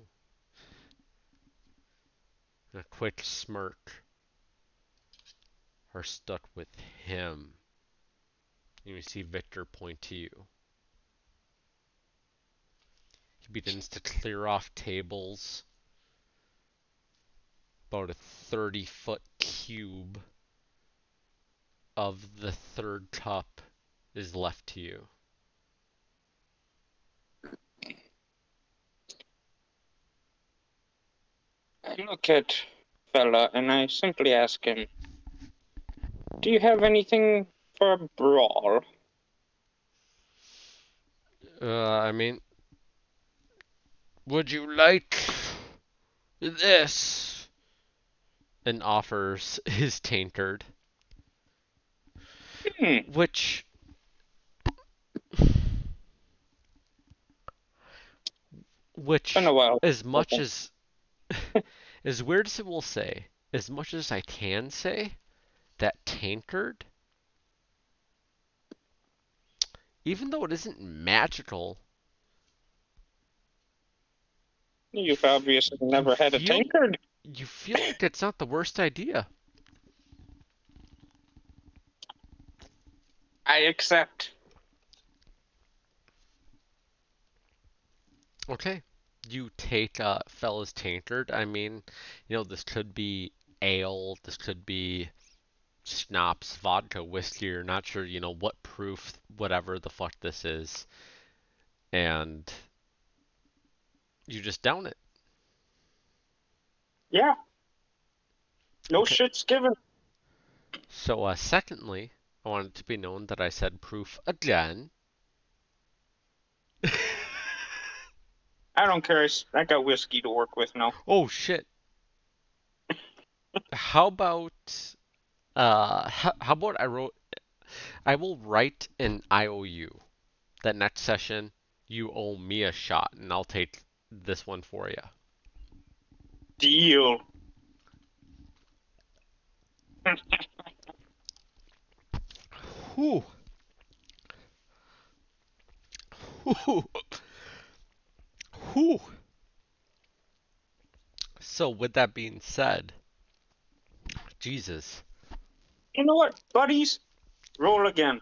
And a quick smirk. Are stuck with him. And you see Victor point to you. He begins to clear off tables. About a 30 foot cube of the third cup is left to you. I look at fella and I simply ask him, "Do you have anything for a brawl?" Uh, I mean, would you like this? And offers his tankard, Hmm. which which Been a while. as much Okay. as as weird as it will say, as much as I can say, that tankard, even though it isn't magical, You've obviously never had a feel- tankard. you feel like it's not the worst idea. I accept. Okay. You take uh fella's tankard. I mean, you know, this could be ale, this could be schnapps, vodka, whiskey, you're not sure, you know, what proof, whatever the fuck this is. And you just down it. Yeah. No Okay. shit's given. So, uh, secondly, I want it to be known that I said proof again. I don't care. I got whiskey to work with now. Oh shit. How about uh how, how about I wrote I will write an IOU that next session you owe me a shot and I'll take this one for you. Deal. Whew. Whew. Whew. So with that being said, Jesus. You know what, buddies? Roll again.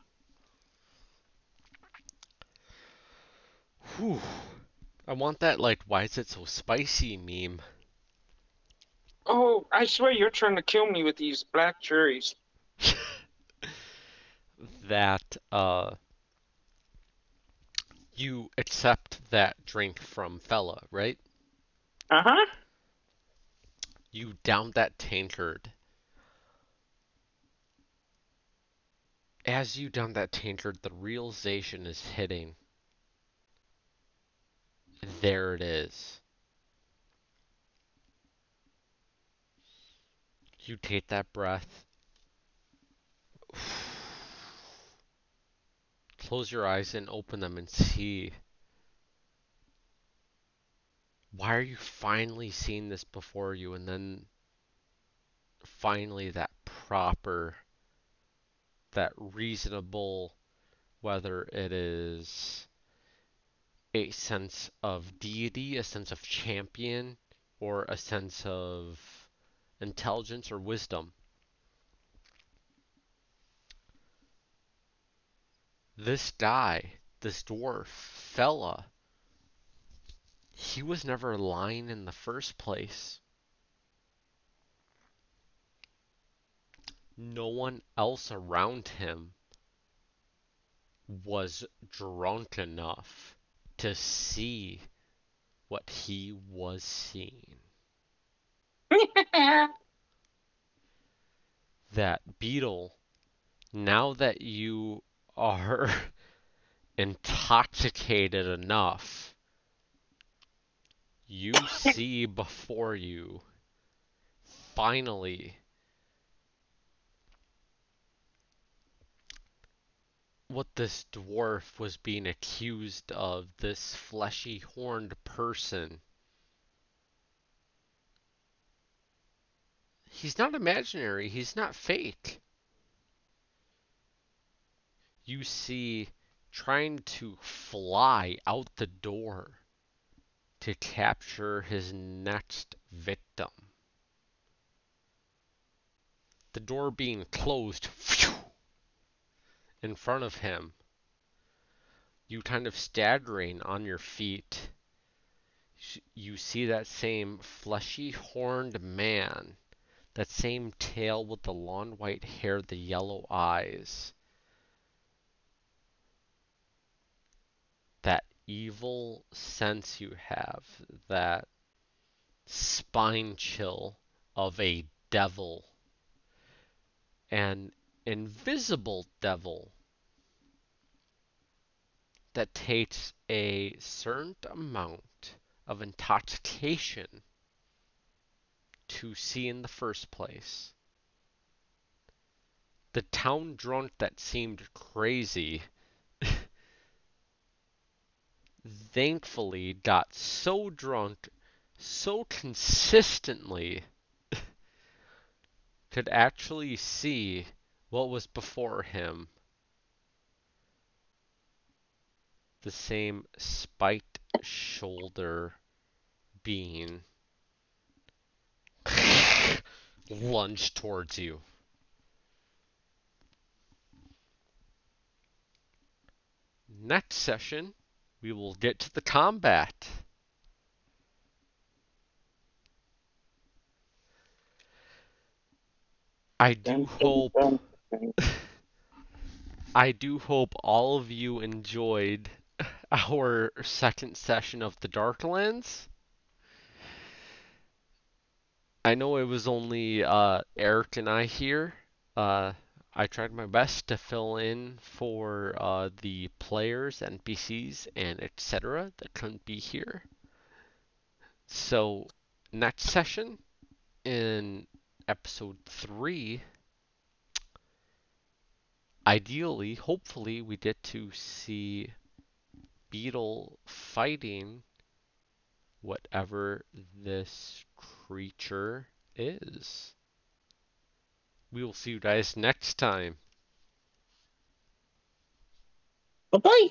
Whew. I want that like why is it so spicy meme. Oh, I swear you're trying to kill me with these black cherries. that uh you accept that drink from fella, right? Uh huh. You down that tankard. As you down that tankard, the realization is hitting. There it is. You take that breath. Close your eyes and open them and see. Why are you finally seeing this before you and then finally that proper, that reasonable, whether it is a sense of deity, a sense of champion, or a sense of intelligence or wisdom. This guy, this dwarf, fella, he was never lying in the first place. No one else around him was drunk enough to see what he was seeing. That Beetle, now that you are intoxicated enough, you see before you finally what this dwarf was being accused of, this fleshy horned person. He's not imaginary, he's not fake. You see trying to fly out the door to capture his next victim. The door being closed phew, in front of him. You kind of staggering on your feet. You see that same fleshy horned man, that same tail with the long white hair, the yellow eyes. That evil sense you have, that spine chill of a devil, an invisible devil that takes a certain amount of intoxication to see in the first place. The town drunk that seemed crazy thankfully got so drunk so consistently could actually see what was before him. The same spiked shoulder being lunged towards you. Next session, we will get to the combat. I do hope I do hope all of you enjoyed our second session of the Darklands. I know it was only uh, Eric and I here. Uh, I tried my best to fill in for uh, the players, NPCs, and etc. that couldn't be here. So, next session in episode 3, ideally, hopefully, we get to see Beetle fighting whatever this creature is. We will see you guys next time. Bye bye.